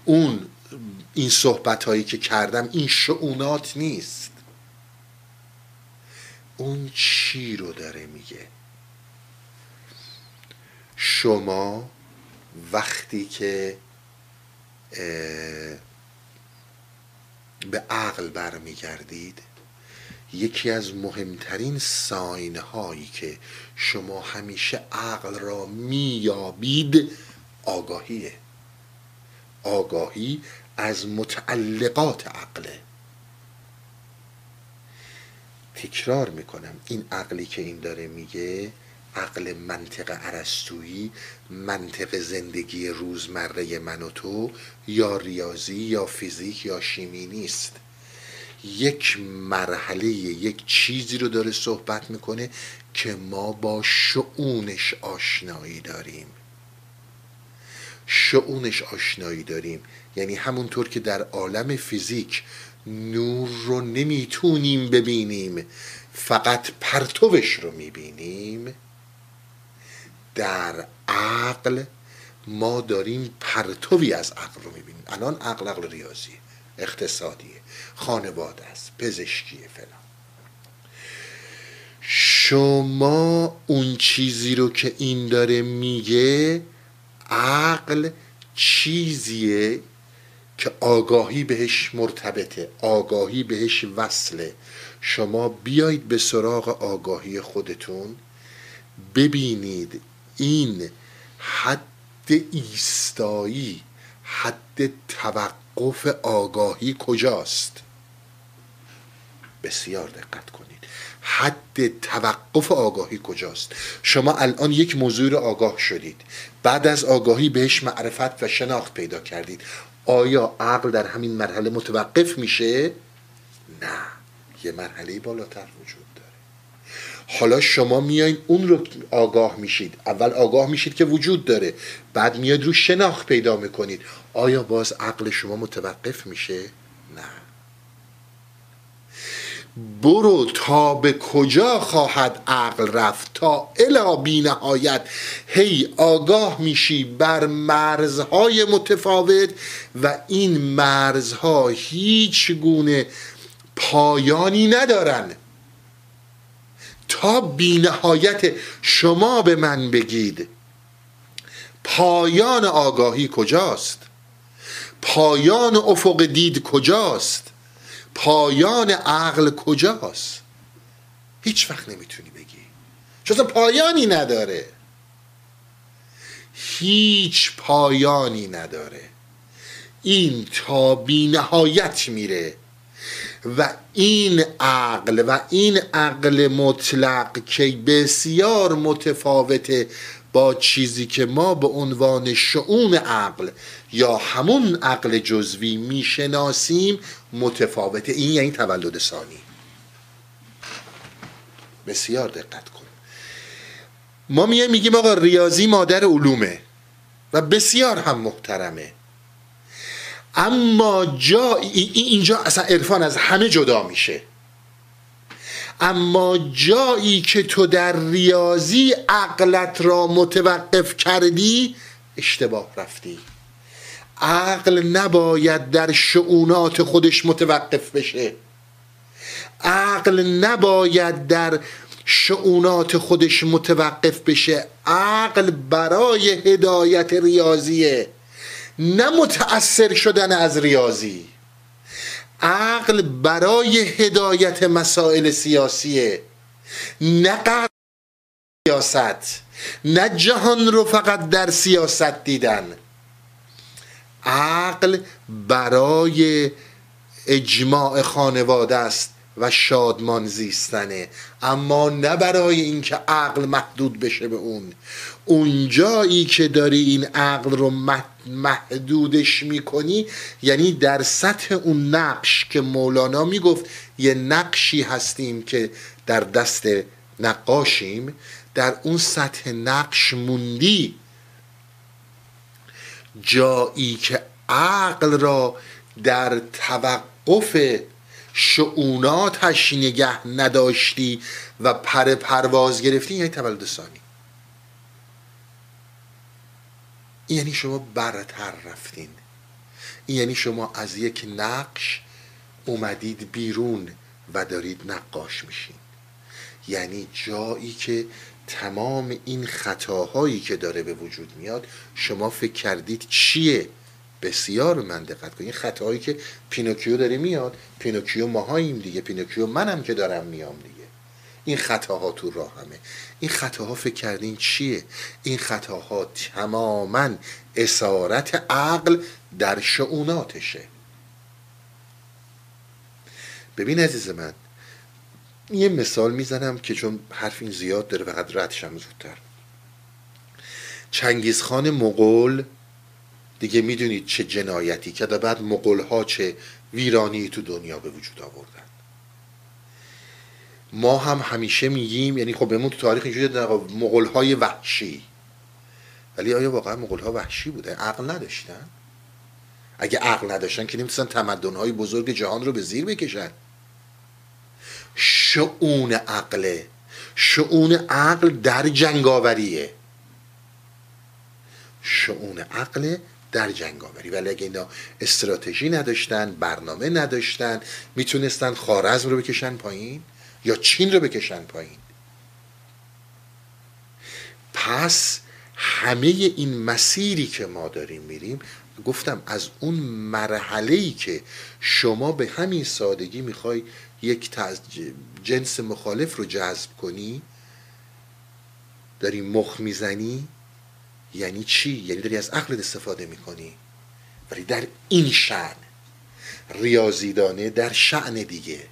اون این صحبت هایی که کردم این شعونات نیست. اون چی رو داره میگه؟ شما وقتی که به عقل برمیگردید یکی از مهمترین ساین هایی که شما همیشه عقل را میابید آگاهیه. آگاهی از متعلقات عقله. تکرار می‌کنم این عقلی که این داره میگه عقل منطق عرستویی منطق زندگی روزمره من و تو یا ریاضی یا فیزیک یا شیمی نیست. یک مرحله یک چیزی رو داره صحبت می‌کنه که ما با شعونش آشنایی داریم. شعونش آشنایی داریم. یعنی همونطور که در عالم فیزیک نور رو نمی‌تونیم ببینیم فقط پرتوش رو می‌بینیم در عقل ما داریم پرتوی از عقل رو می‌بینیم. الان عقل عقل ریاضی اقتصادیه خانواده است پزشکیه فلان. شما اون چیزی رو که این داره میگه عقل چیزیه که آگاهی بهش مرتبطه آگاهی بهش وصله. شما بیایید به سراغ آگاهی خودتون ببینید این حد ایستایی حد توقف آگاهی کجاست. بسیار دقت کنید. حد توقف آگاهی کجاست؟ شما الان یک موضوع رو آگاه شدید. بعد از آگاهی بهش معرفت و شناخت پیدا کردید. آیا عقل در همین مرحله متوقف میشه؟ نه. یه مرحله بالاتر وجود داره. حالا شما میایین اون رو آگاه میشید. اول آگاه میشید که وجود داره. بعد میاد رو شناخت پیدا می‌کنید. آیا باز عقل شما متوقف میشه؟ نه. برو تا به کجا خواهد عقل رفت تا الا بی هی آگاه میشی بر مرزهای متفاوت و این مرزها هیچ گونه پایانی ندارن. تا بی نهایت شما به من بگید. پایان آگاهی کجاست؟ پایان افق دید کجاست؟ پایان عقل کجاست؟ هیچ وقت نمی‌تونی بگی. چون پایانی نداره. هیچ پایانی نداره. این تا بی نهایت میره. و این عقل و این عقل مطلق که بسیار متفاوته با چیزی که ما به عنوان شعون عقل یا همون عقل جزوی می‌شناسیم متفاوته این یعنی تولد ثانی. بسیار دقت کن. ما میگیم میگیم آقا ریاضی مادر علومه و بسیار هم محترمه. اما جا اینجا اصلا عرفان از همه جدا میشه. اما جایی که تو در ریاضی عقلت را متوقف کردی اشتباه رفتی. عقل نباید در شعونات خودش متوقف بشه. عقل نباید در شعونات خودش متوقف بشه. عقل برای هدایت ریاضیه نه متأثر شدن از ریاضی. عقل برای هدایت مسائل سیاسیه نه سیاست نه جهان رو فقط در سیاست دیدن. عقل برای اجماع خانواده است و شادمان زیستنه. اما نه برای اینکه عقل محدود بشه به اون. اونجایی که داری این عقل رو محدودش می‌کنی یعنی در سطح اون نقش که مولانا می‌گفت یه نقشی هستیم که در دست نقاشیم در اون سطح نقش موندی جایی که عقل را در توقف شعوناتش نگه نداشتی و پر پرواز گرفتی یعنی تولد ثانی. یعنی شما برتر رفتین. یعنی شما از یک نقش اومدید بیرون و دارید نقاش میشین. یعنی جایی که تمام این خطاهایی که داره به وجود میاد شما فکر کردید چیه؟ بسیار من دقت کنید. خطاهایی که پینوکیو داره میاد پینوکیو ماهاییم دیگه پینوکیو منم که دارم میام دیگه. این خطاها تو راهمه این خطاها فکر کردین چیه؟ این خطاها تماما اسارت عقل در شعوناتشه. ببین عزیز من یه مثال می‌زنم که چون حرف این زیاد داره فقط ردشم زودتر. چنگیزخان مغول دیگه می‌دونید چه جنایتی که بعد مغول ها چه ویرانی تو دنیا به وجود آوردن. ما هم همیشه میگیم یعنی خب بهمون تو تاریخ اینجوری مغول های وحشی. ولی آیا واقعا مغول ها وحشی بوده؟ عقل نداشتن. اگه عقل نداشتن که نمی‌تونن تمدن های بزرگ جهان رو به زیر بکشن. شعون عقله. شعون عقل در جنگاوریه. شعون عقل در جنگاوری. ولی اگه اینا استراتژی نداشتن برنامه نداشتن می‌تونستن خارزم رو بکشن پایین یا چین رو بکشن پایین. پس همه این مسیری که ما داریم میریم گفتم از اون مرحله ای که شما به همین سادگی می‌خوای یک جنس مخالف رو جذب کنی داری مخ می‌زنی یعنی چی؟ یعنی داری از عقلت استفاده می‌کنی. ولی در این شعن ریاضیدانه در شعن دیگه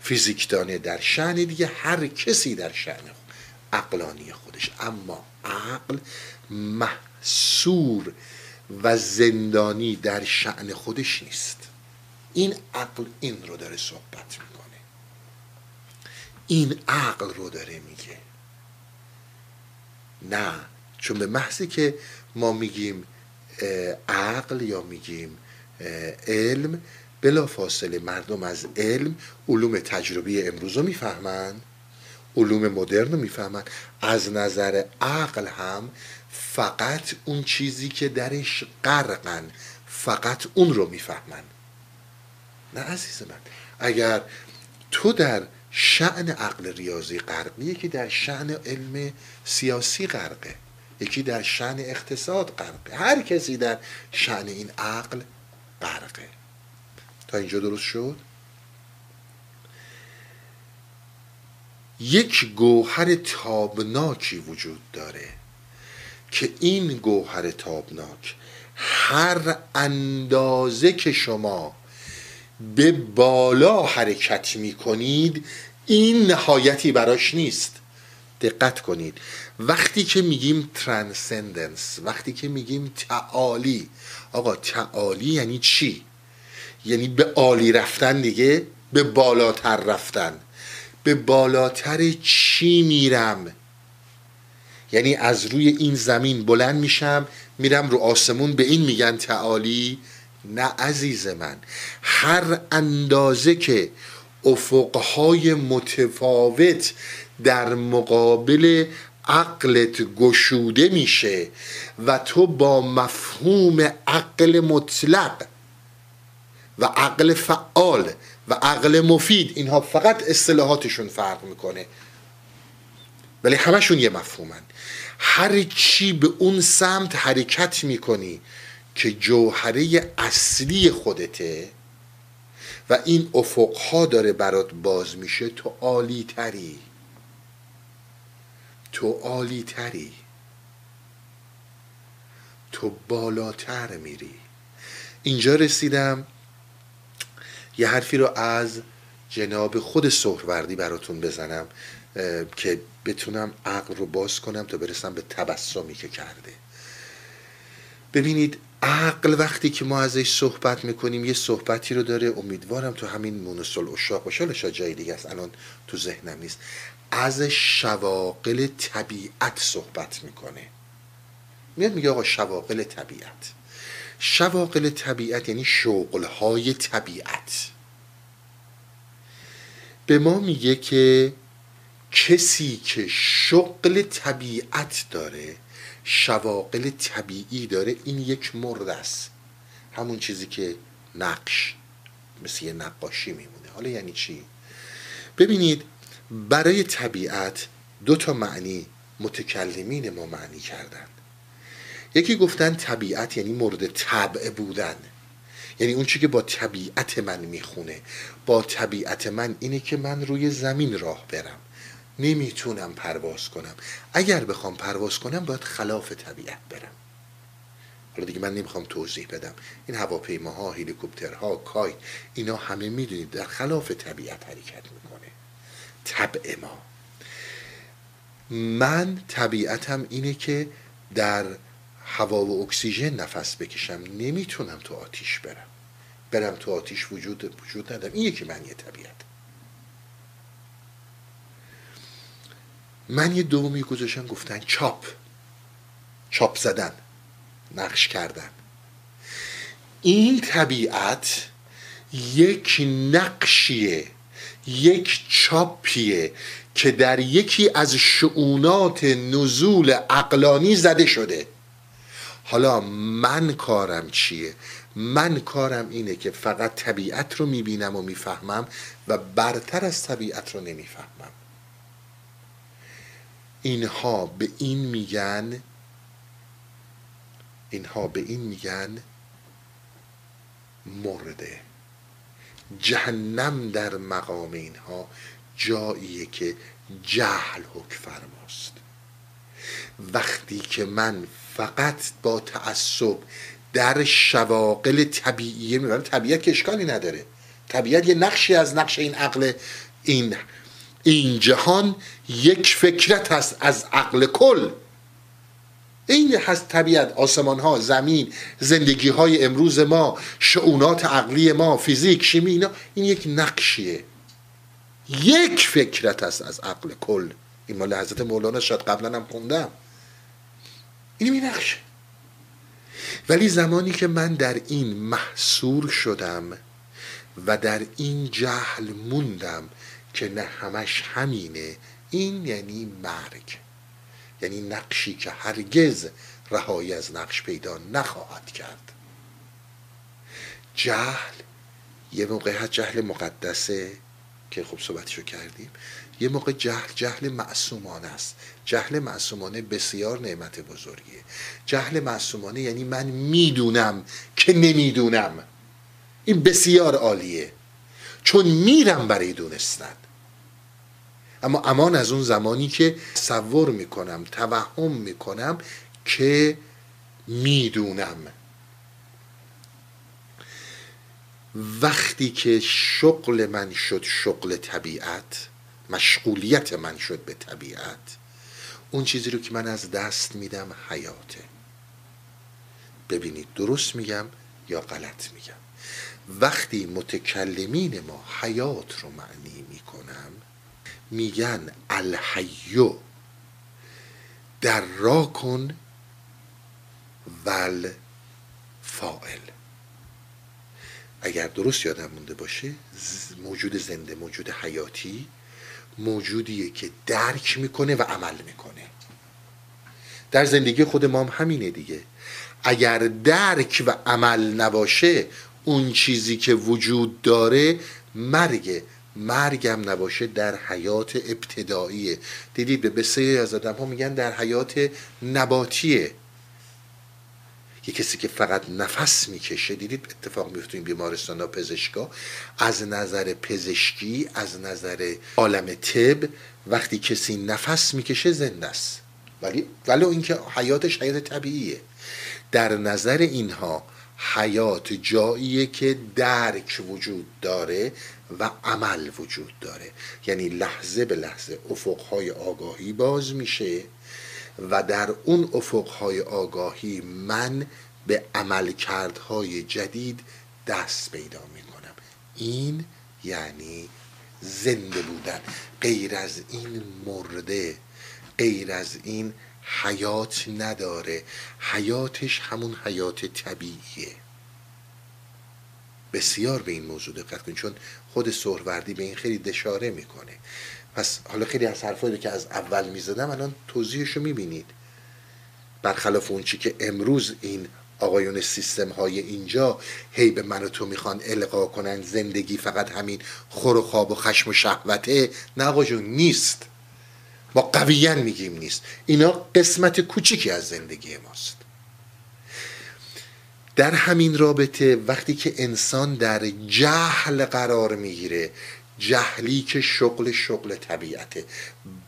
فیزیکدانه در شعن دیگه هر کسی در شعن عقلانی خودش. اما عقل محصور و زندانی در شعن خودش نیست. این عقل این رو داره صحبت می‌کنه. این عقل رو داره میگه. نه چون به محضی که ما میگیم عقل یا میگیم علم بلا فاصله مردم از علم علوم تجربی امروز رو می‌فهمند علوم مدرن رو می‌فهمند از نظر عقل هم فقط اون چیزی که درش غرقن فقط اون رو می‌فهمند نه عزیز من اگر تو در شعن عقل ریاضی غرقی یکی در شعن علم سیاسی غرقه یکی در شعن اقتصاد غرقه. هر کسی در شعن این عقل غرقه. تا اینجا درست شد؟ یک گوهر تابناکی وجود داره که این گوهر تابناک هر اندازه که شما به بالا حرکت می کنید این نهایتی براش نیست. دقت کنید. وقتی که میگیم ترانسندنس وقتی که میگیم تعالی آقا تعالی یعنی چی؟ یعنی به عالی رفتن دیگه به بالاتر رفتن. به بالاتر چی میرم؟ یعنی از روی این زمین بلند میشم میرم رو آسمون به این میگن تعالی. نه عزیز من هر اندازه که افقهای متفاوت در مقابل عقلت گشوده میشه و تو با مفهوم عقل مطلق و عقل فعال و عقل مفید اینها فقط اصطلاحاتشون فرق می‌کنه. ولی همشون یه مفهومن. هر چی به اون سمت حرکت می‌کنی که جوهره اصلی خودته و این افقها داره برات باز میشه تو عالی تری. تو عالی تری. تو بالاتر میری. اینجا رسیدم. یه حرفی رو از جناب خود سهروردی براتون بزنم که بتونم عقل رو باز کنم تا برسم به تبسمی که کرده. ببینید عقل وقتی که ما ازش صحبت می‌کنیم یه صحبتی رو داره. امیدوارم تو همین مونسل اشاق باشه. حالا جای دیگه است. الان تو ذهنم نیست. از شواقل طبیعت صحبت می‌کنه. میاد میگه آقا شواقل طبیعت. شواقل طبیعت یعنی شغلهای طبیعت. به ما میگه که کسی که شغل طبیعت داره شواقل طبیعی داره. این یک مرد است. همون چیزی که نقش مثل یه نقاشی میمونه. حالا یعنی چی؟ ببینید برای طبیعت دو تا معنی متکلمین ما معنی کردن. یکی گفتن طبیعت یعنی مورد طبع بودن. یعنی اون چی که با طبیعت من می‌خونه. با طبیعت من اینه که من روی زمین راه برم. نمی‌تونم پرواز کنم. اگر بخوام پرواز کنم باید خلاف طبیعت برم. حالا دیگه من نمی‌خوام توضیح بدم. این هواپیماها هلیکوپترها کایت اینا همه می‌دونید در خلاف طبیعت حرکت می‌کنه. طبع ما. من طبیعتم اینه که در هوا و اکسیژن نفس بکشم. نمی‌تونم تو آتیش برم. برم تو آتیش وجود وجود ندارم. این یکی معنی طبیعت من یه دومی گذاشتم گفتن چاپ. چاپ زدن نقش کردن. این طبیعت یک نقشیه یک چاپیه که در یکی از شعونات نزول اقلانی زده شده. حالا من کارم چیه؟ من کارم اینه که فقط طبیعت رو می‌بینم و می‌فهمم و برتر از طبیعت رو نمی‌فهمم. اینها به این میگن اینها به این میگن مرده. جهنم در مقام اینها جاییه که جهل حک فرماست. وقتی که من فقط با تعصب در شواقل طبیعیه می‌برم طبیعت که نداره. طبیعت یه نقشی از نقش این عقل این این جهان یک فکرت هست از عقل کل. این هست طبیعت آسمان ها زمین زندگی های امروز ما شعونات عقلی ما فیزیک شیمی اینا. این یک نقشیه. یک فکرت است از عقل کل. این مال حضرت مولانا شاید قبلا هم خوندم. این می نقشه ولی زمانی که من در این محصور شدم و در این جهل موندم که نه همش همینه. این یعنی مرگ. یعنی نقشی که هرگز رهایی از نقش پیدا نخواهد کرد. جهل یه موقع جهل مقدسه که خب صحبتشو کردیم. یه موقع جهل جهل معصومانه است. جهل معصومانه بسیار نعمت بزرگیه. جهل معصومانه یعنی من می‌دونم که نمی‌دونم. این بسیار عالیه. چون میرم برای دونستن. اما امان از اون زمانی که تصور می‌کنم توهم می‌کنم که می‌دونم. وقتی که شغل من شد شغل طبیعت مشغولیت من شد به طبیعت اون چیزی رو که من از دست میدم حیاته. ببینید درست میگم یا غلط میگم؟ وقتی متکلمین ما حیات رو معنی می‌کنم میگن الحیو. در را کن ول فائل اگر درست یادم مونده باشه موجود زنده موجود حیاتی موجودیه که درک می‌کنه و عمل می‌کنه. در زندگی خود ما هم همینه دیگه. اگر درک و عمل نباشه اون چیزی که وجود داره مرگ. مرگم نباشه در حیات ابتداییه. دیدید به بسیاری از آدم ها میگن در حیات نباتیه. یه کسی که فقط نفس می‌کشه دیدید اتفاق میفته این بیمارستان ها پزشکا؟ از نظر پزشکی از نظر عالم طب وقتی کسی نفس می‌کشه زنده است. ولی ولی اینکه حیاتش حیات طبیعیه. در نظر اینها حیات جاییه که درک وجود داره و عمل وجود داره. یعنی لحظه به لحظه افقهای آگاهی باز میشه و در اون افقهای آگاهی من به عملکردهای جدید دست پیدا می‌کنم. این یعنی زنده بودن. غیر از این مرده غیر از این حیات نداره. حیاتش همون حیات طبیعیه. بسیار به این موضوع دقت کنید چون خود سهروردی به این خیلی دشاره می‌کنه. پس حالا خیلی از حرفایی که از اول می‌زدم الان توضیحش رو می‌بینید. برخلاف اون چی که امروز این آقایون سیستم های اینجا هی به من و تو می‌خوان القا کنن زندگی فقط همین خور و خواب و خشم و شهوته. نه آقا نیست. ما قویا میگیم نیست. اینا قسمت کوچیکی از زندگی ماست. در همین رابطه وقتی که انسان در جهل قرار می‌گیره جهلی که شغل شغل طبیعته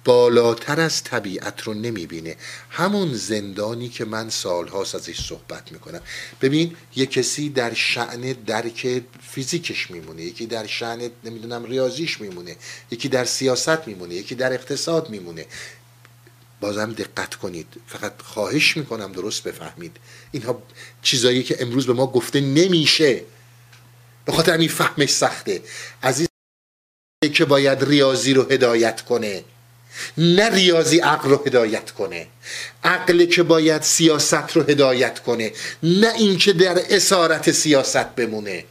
بالاتر از طبیعت رو نمی‌بینه. همون زندانی که من سالهاست ازش صحبت می‌کنم. ببین یه کسی در شعن درک فیزیکش میمونه یکی در شعن نمی‌دونم ریاضیش میمونه یکی در سیاست میمونه یکی در اقتصاد میمونه. بازم دقت کنید. فقط خواهش می‌کنم درست بفهمید. اینها چیزایی که امروز به ما گفته نمیشه. به خاطر همین فهمش سخته. عزیز که باید ریاضی رو هدایت کنه. نه ریاضی عقل رو هدایت کنه. عقل که باید سیاست رو هدایت کنه. نه اینکه در اسارت سیاست بمونه.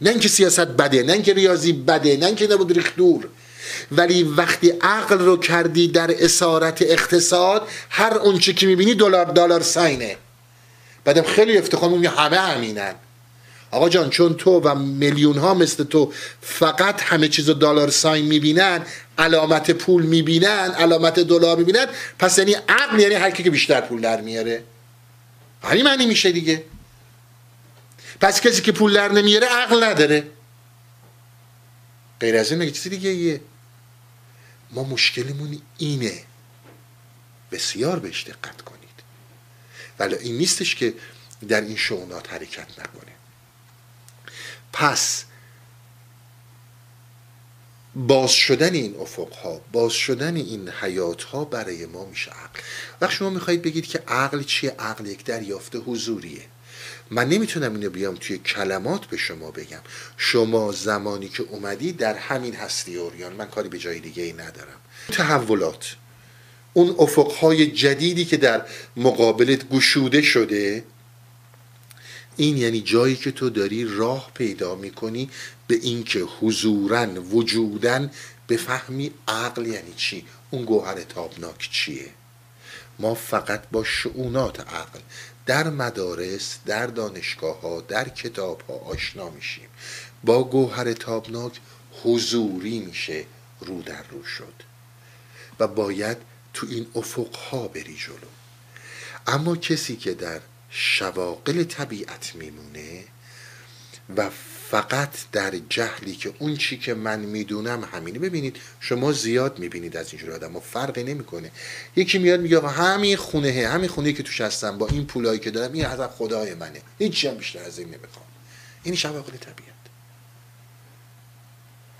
نه اینکه سیاست بده نه اینکه ریاضی بده نه اینکه نبود ریخت دور. ولی وقتی عقل رو کردی در اسارت اقتصاد هر اونچه که می‌بینی دلار دلار ساینه بعدم خیلی افتخار میگه همه همینن. آقا جان چون تو و میلیون ها مثل تو فقط همه چیز دلار ساین می‌بینن علامت پول می‌بینن علامت دلار می‌بینن پس یعنی عقل یعنی هر کی که بیشتر پول در میاره. همین معنی میشه دیگه. پس کسی که پول در نمیاره عقل نداره. غیر از این چیزی دیگه یه ما مشکلمون اینه. بسیار بهش دقت کنید. ولی این نیستش که در این شعونات حرکت نکنه. پس باز شدن این افق ها باز شدن این حیات ها برای ما میشه عقل. وقت شما می‌خواهید بگید که عقل چیه؟ عقل یک دریافت حضوریه. من نمی‌تونم اینو بیام توی کلمات به شما بگم. شما زمانی که اومدی در همین هستی اوریان. من کاری به جای دیگه ای ندارم. تحولات. اون افقهای جدیدی که در مقابلت گشوده شده این یعنی جایی که تو داری راه پیدا می‌کنی به اینکه حضورن وجودن بفهمی عقل یعنی چی اون گوهر تابناک چیه. ما فقط با شعونات عقل. در مدارس در دانشگاه ها در کتاب ها آشنا میشیم. با گوهر تابناک حضوری میشه رو در رو شد. و باید تو این افق ها بری جلو. اما کسی که در شواقل طبیعت میمونه و فقط در جهلی که اون چی که من می‌دونم همینه. ببینید شما زیاد می‌بینید از اینجور آدم و فرقی نمی‌کنه. یکی میاد میگه آقا همین خونه همین خونه که توش هستم با این پولایی که دارم این از خدای منه. هیچی هم بیشتر از این نمی‌خوام. این شواقل طبیعت.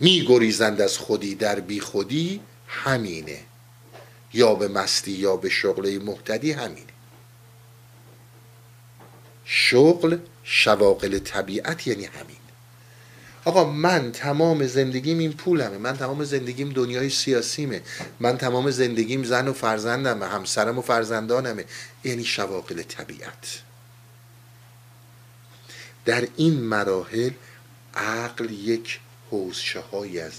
میگریزند از خودی در بی خودی همینه. یا به مستی یا به شغل محتدی همینه. شغل شواقل طبیعت یعنی همین. آقا من تمام زندگیم این پولمه. من تمام زندگیم دنیای سیاسیمه. من تمام زندگیم زن و فرزندمه. همسرم و فرزندانمه. یعنی شواقل طبیعت. در این مراحل عقل یک حوزشه های از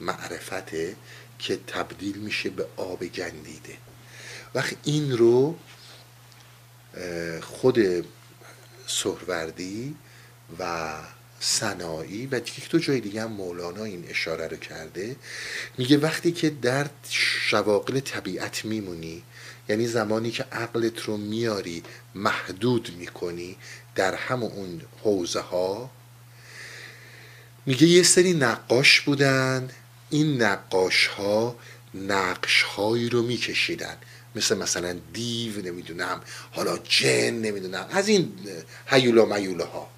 معرفته که تبدیل میشه به آب گندیده. وقت این رو خود سهروردی و سنایی و دیگه تو جای دیگه هم مولانا این اشاره رو کرده. میگه وقتی که در شواقل طبیعت میمونی یعنی زمانی که عقلت رو میاری محدود می‌کنی در همون اون حوزه ها میگه یه سری نقاش بودن. این نقاش ها نقش هایی رو میکشیدن. مثل مثلا دیو نمی‌دونم حالا جن نمی‌دونم از این هیولا میوله ها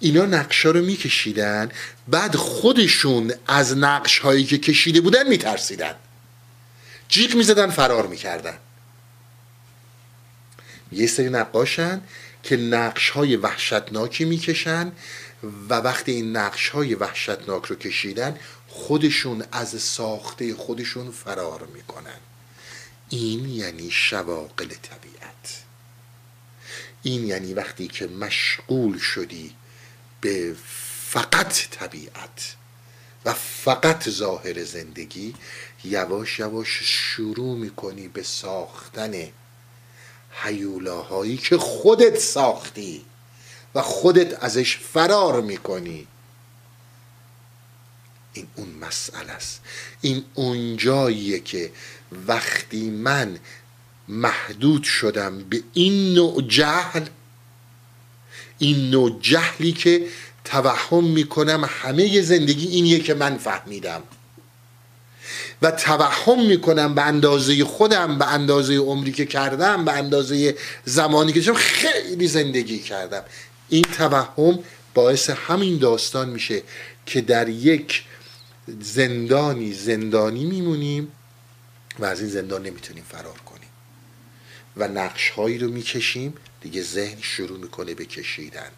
اینا نقشا رو میکشیدن بعد خودشون از نقش هایی که کشیده بودن میترسیدن. جیغ می‌زدن فرار می‌کردن. یه سری نقاشن که نقش های وحشتناکی می‌کشن و وقتی این نقش های وحشتناک رو کشیدن خودشون از ساخته خودشون فرار می‌کنن. این یعنی شواقل طبیعت. این یعنی وقتی که مشغول شدی به فقط طبیعت و فقط ظاهر زندگی یواش یواش شروع می‌کنی به ساختن حیولاهایی که خودت ساختی و خودت ازش فرار می‌کنی. این اون مسئله است. این اونجاییه که وقتی من محدود شدم به این نوع جهل این نوع جهلی که توهم می‌کنم همه زندگی اینیه که من فهمیدم. و توهم می‌کنم به اندازه خودم به اندازه عمری که کردم به اندازه زمانی که خیلی زندگی کردم. این توهم باعث همین داستان میشه که در یک زندانی زندانی میمونیم و از این زندان نمی‌تونیم فرار کنیم. و نقش هایی رو می‌کشیم دیگه ذهن شروع می‌کنه به کشیدن.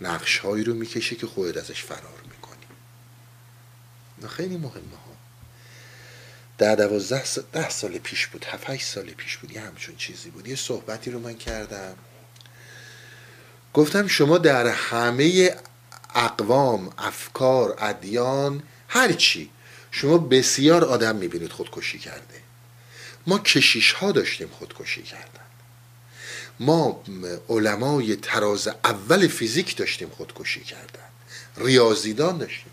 نقش هایی رو می‌کشه که خودت ازش فرار می‌کنی. خیلی مهمه ها. در دوازده ده سال پیش بود هفت سال پیش بود یه همچون چیزی بود. یه صحبتی رو من کردم. گفتم شما در همه اقوام افکار ادیان هرچی شما بسیار آدم می‌بینید خودکشی کرده. ما کشیش ها داشتیم خودکشی کردن ما علمای تراز اول فیزیک داشتیم خودکشی کردن. ریاضیدان داشتیم.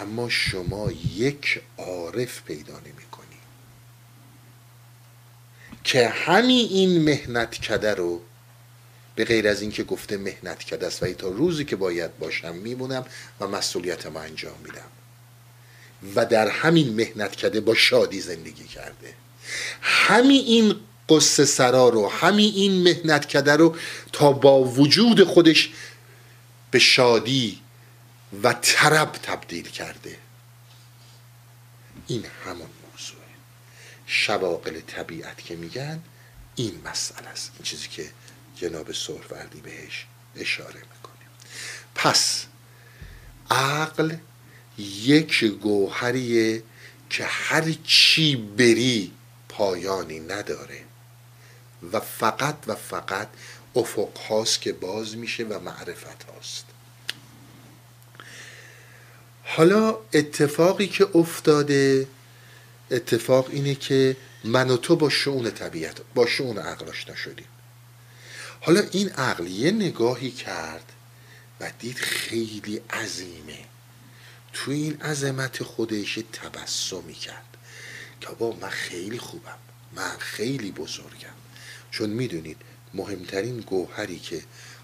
اما شما یک عارف پیدا نمی کنی که همین این مهنت کده رو به غیر از اینکه گفته مهنت کده است و تا روزی که باید باشم میمونم و مسئولیت ما انجام میدم. و در همین مهنت کده با شادی زندگی کرده. همین این قصه سرا رو همین این مهنت کده رو تا با وجود خودش به شادی و طرب تبدیل کرده. این همون موضوعه شواقل طبیعت که میگن این مسئله است. این چیزی که جناب سهروردی بهش اشاره می‌کنه. پس عقل یک گوهریه که هر چی بری پایانی نداره. و فقط و فقط افق هاست که باز میشه و معرفت هاست. حالا اتفاقی که افتاده اتفاق اینه که من و تو با شعون طبیعت با شعون عقل آشنا شدیم. حالا این عقل یه نگاهی کرد و دید خیلی عظیمه. تو این عظمت خودش تبسمی کرد. که با من خیلی خوبم. من خیلی بزرگم. چون می‌دونید مهمترین گوهری که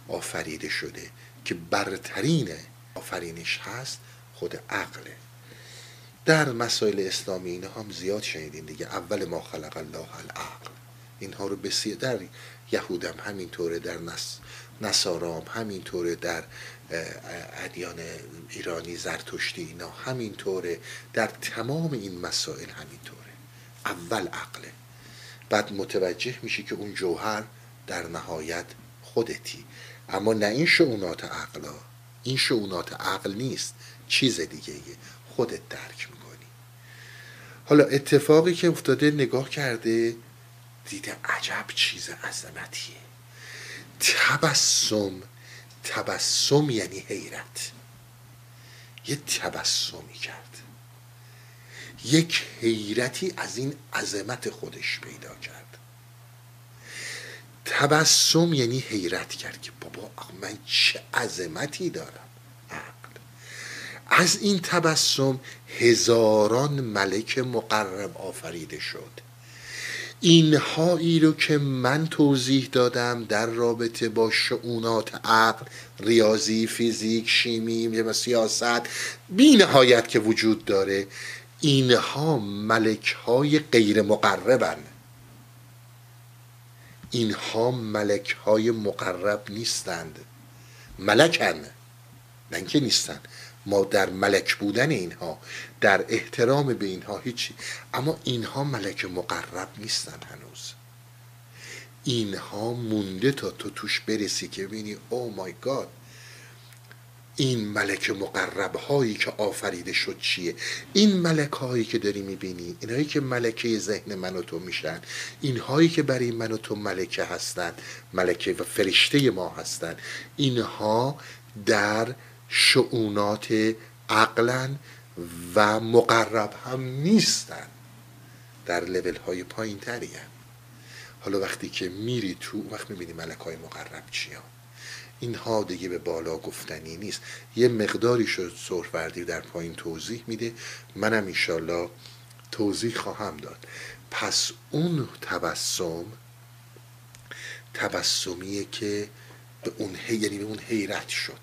آفریده شده که برترین آفرینش هست خود عقله. در مسائل اسلامی اینا هم زیاد شنیدین دیگه. اول ما خلق الله العقل. اینها رو بسیار در یهودم همینطوره در نس نصارام همینطوره در ادیان ایرانی زرتشتی اینا همینطوره. در تمام این مسائل همینطوره. اول عقله. بعد متوجه میشی که اون جوهر در نهایت خودتی. اما نه این شعونات عقلا این شعونات عقل نیست. چیز دیگه. خودت درک می‌کنی. حالا اتفاقی که افتاده نگاه کرده دیده عجب چیز عظمتیه. تبسم تبسم یعنی حیرت. یه تبسمی کرد. یک حیرتی از این عظمت خودش پیدا کرد. تبسم یعنی حیرت کرد که بابا من چه عظمتی دارم؟ از این تبسم هزاران ملک مقرب آفریده شد. اینهایی رو که من توضیح دادم در رابطه با شعونات عقل ریاضی فیزیک شیمی سیاست بی نهایت که وجود داره اینها ملک های غیر مقربن اینها ملک های مقرب نیستند. ملکن. نه اینکه نیستند ما در ملک بودن اینها در احترام به اینها هیچی. اما اینها ملک مقرب نیستن هنوز. اینها مونده تا تو توش برسی که ببینی او مای گاد این ملک مقرب هایی که آفریده شد چیه این ملک هایی که داری می‌بینی اینهایی که ملکه ذهن من و تو میشن اینهایی که برای من و تو ملکه هستند ملکه و فرشته ما هستند اینها در شعونات عقلا و مقرب هم نیستن در لیول های پایین. حالا وقتی که میری تو وقت می‌بینی ملک های مقرب چی هم. اینها دیگه به بالا گفتنی نیست. یه مقداری شد سرفردی در پایین توضیح میده. منم ایشالله توضیح خواهم داد. پس اون تبسم تبسمیه که به اون یعنی به اون حیرت شد.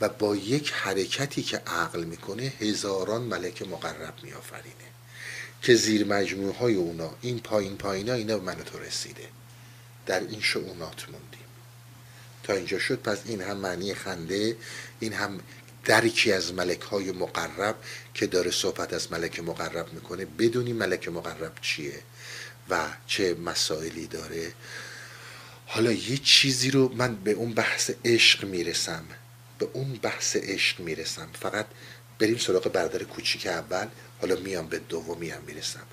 و با یک حرکتی که عقل می‌کنه هزاران ملک مقرب میآفرینه که زیر مجموعه های اونا این پایین پایین ها اینا به من تو رسیده. در این شعونات موندیم. اینجا شد پس این هم معنی خنده این هم درکی از ملک های مقرب که داره صحبت از ملک مقرب می‌کنه. بدونی ملک مقرب چیه و چه مسائلی داره. حالا یه چیزی رو من به اون بحث عشق می‌رسم. به اون بحث عشق می‌رسم. فقط بریم سراغ برادر کوچیک اول. حالا میام به دومی هم می‌رسم.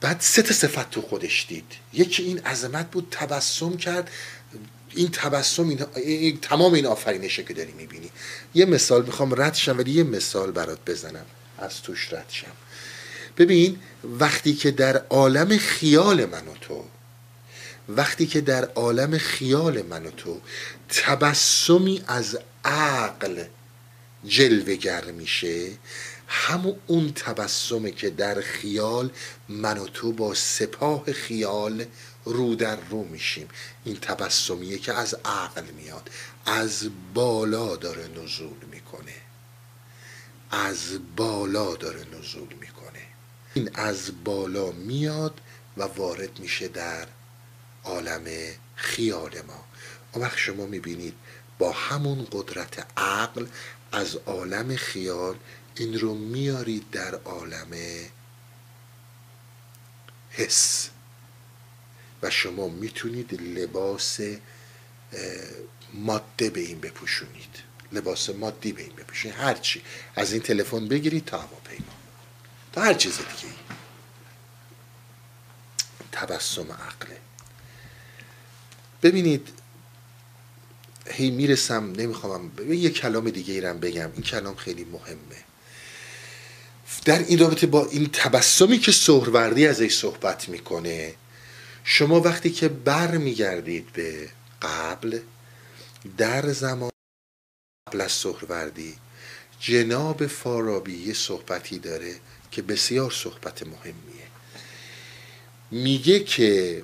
بعد سه تا صفت تو خودش دید. یکی این عظمت بود تبسم کرد. این تبسم این, تمام این آفرینشه که داری می‌بینی. یه مثال می‌خوام رد شم ولی یه مثال برات بزنم. از توش رد شم. ببین وقتی که در عالم خیال من و تو وقتی که در عالم خیال من و تو تبسمی از عقل جلوگر میشه همون اون تبسمه که در خیال من و تو با سپاه خیال رو در رو میشیم. این تبسمیه که از عقل میاد از بالا داره نزول می‌کنه. از بالا داره نزول می‌کنه. این از بالا میاد و وارد میشه در عالم خیال ما. اون وقت شما می‌بینید با همون قدرت عقل از عالم خیال این رو میارید در عالم حس. و شما می‌تونید لباس ماده به این بپوشونید. لباس مادی به این بپوشونید. هرچی از این تلفن بگیرید تا هواپیما. تا هر چیز دیگه تبسم عقله. ببینید هی می‌رسم نمی‌خوام یه کلام دیگه ایرم بگم. این کلام خیلی مهمه. در این رابطه با این تبسمی که سهروردی ازش صحبت می‌کنه شما وقتی که بر میگردید به قبل در زمان قبل از سهروردی جناب فارابی یه صحبتی داره که بسیار صحبت مهمیه. میگه که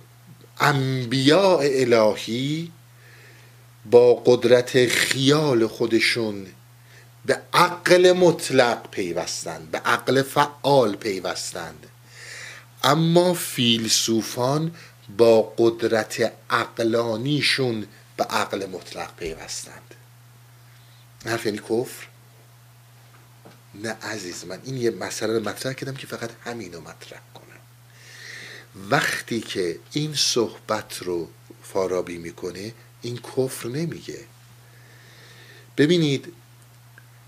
انبیاء الهی با قدرت خیال خودشون به عقل مطلق پیوستند به عقل فعال پیوستند. اما فیلسوفان با قدرت عقلانیشون به عقل مطلق پیوستند. حرف یعنی کفر؟ نه عزیز من این یه مسئله رو مطرح کردم که فقط همین رو مطرح کنم. وقتی که این صحبت رو فارابی می‌کنه این کفر نمیگه. ببینید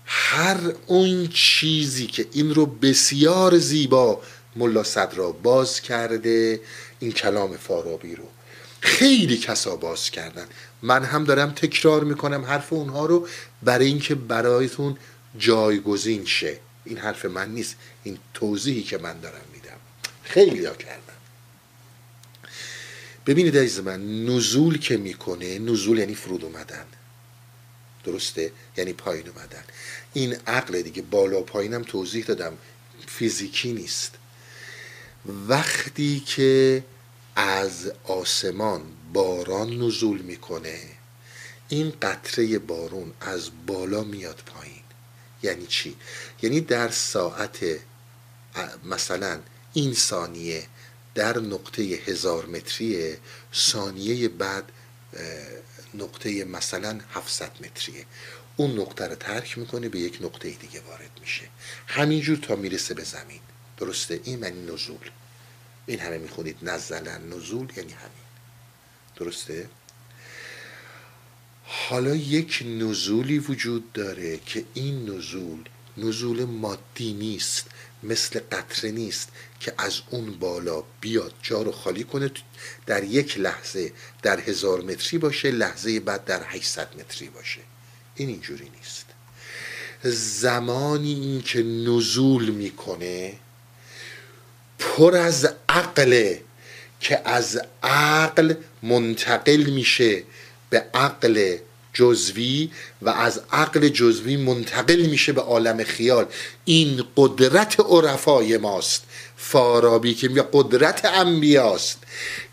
هر اون چیزی که این رو بسیار زیبا ملا صدرا باز کرده این کلام فارابی رو. خیلی کسا باز کردن. من هم دارم تکرار می‌کنم حرف اونها رو برای اینکه برایتون جایگزین شه. این حرف من نیست. این توضیحی که من دارم میدم. خیلی ها کردن. ببینید عزیز من نزول که می‌کنه نزول یعنی فرود اومدن. درسته؟ یعنی پایین اومدن. این عقل دیگه بالا پایینم توضیح دادم. فیزیکی نیست. وقتی که از آسمان باران نزول می‌کنه این قطره بارون از بالا میاد پایین. یعنی چی؟ یعنی در ساعت مثلا این ثانیه در نقطه هزار متریه ثانیه بعد نقطه مثلا 700 متریه. اون نقطه رو ترک می‌کنه به یک نقطه دیگه وارد میشه. همینجور تا می‌رسه به زمین. درسته این معنی نزول. این همه می‌خونید نزلن نزول یعنی همین. درسته؟ حالا یک نزولی وجود داره که این نزول نزول مادی نیست مثل قطره نیست که از اون بالا بیاد جا رو خالی کنه در یک لحظه در هزار متری باشه لحظه بعد در 800 متری باشه. این اینجوری نیست. زمانی این که نزول می‌کنه پر از عقله که از عقل منتقل میشه به عقل جزوی و از عقل جزوی منتقل میشه به عالم خیال. این قدرت عرفای ماست فارابی که میگه قدرت انبیاست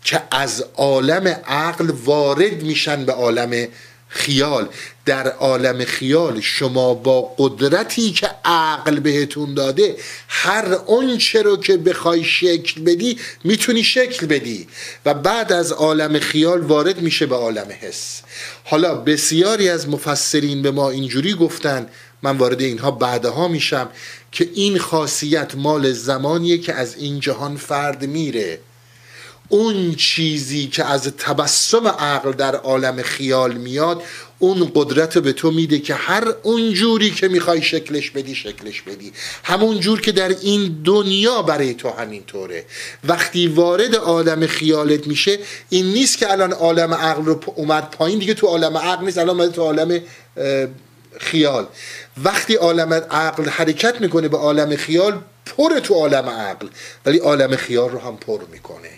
که از عالم عقل وارد میشن به عالم خیال. در عالم خیال شما با قدرتی که عقل بهتون داده هر چه رو که بخوای شکل بدی می‌تونی شکل بدی. و بعد از عالم خیال وارد میشه به عالم حس. حالا بسیاری از مفسرین به ما اینجوری گفتن من وارد اینها بعدها میشم که این خاصیت مال زمانیه که از این جهان فرد میره. اون چیزی که از تبسم عقل در عالم خیال میاد اون قدرت به تو میده که هر اون جوری که می‌خوای شکلش بدی شکلش بدی. همون جور که در این دنیا برای تو همینطوره. وقتی وارد عالم خیالت میشه این نیست که الان عالم عقل رو اومد پایین دیگه تو عالم عقل نیست الان تو عالم خیال. وقتی عالم عقل حرکت می‌کنه به عالم خیال پر تو عالم عقل. ولی عالم خیال رو هم پر می‌کنه.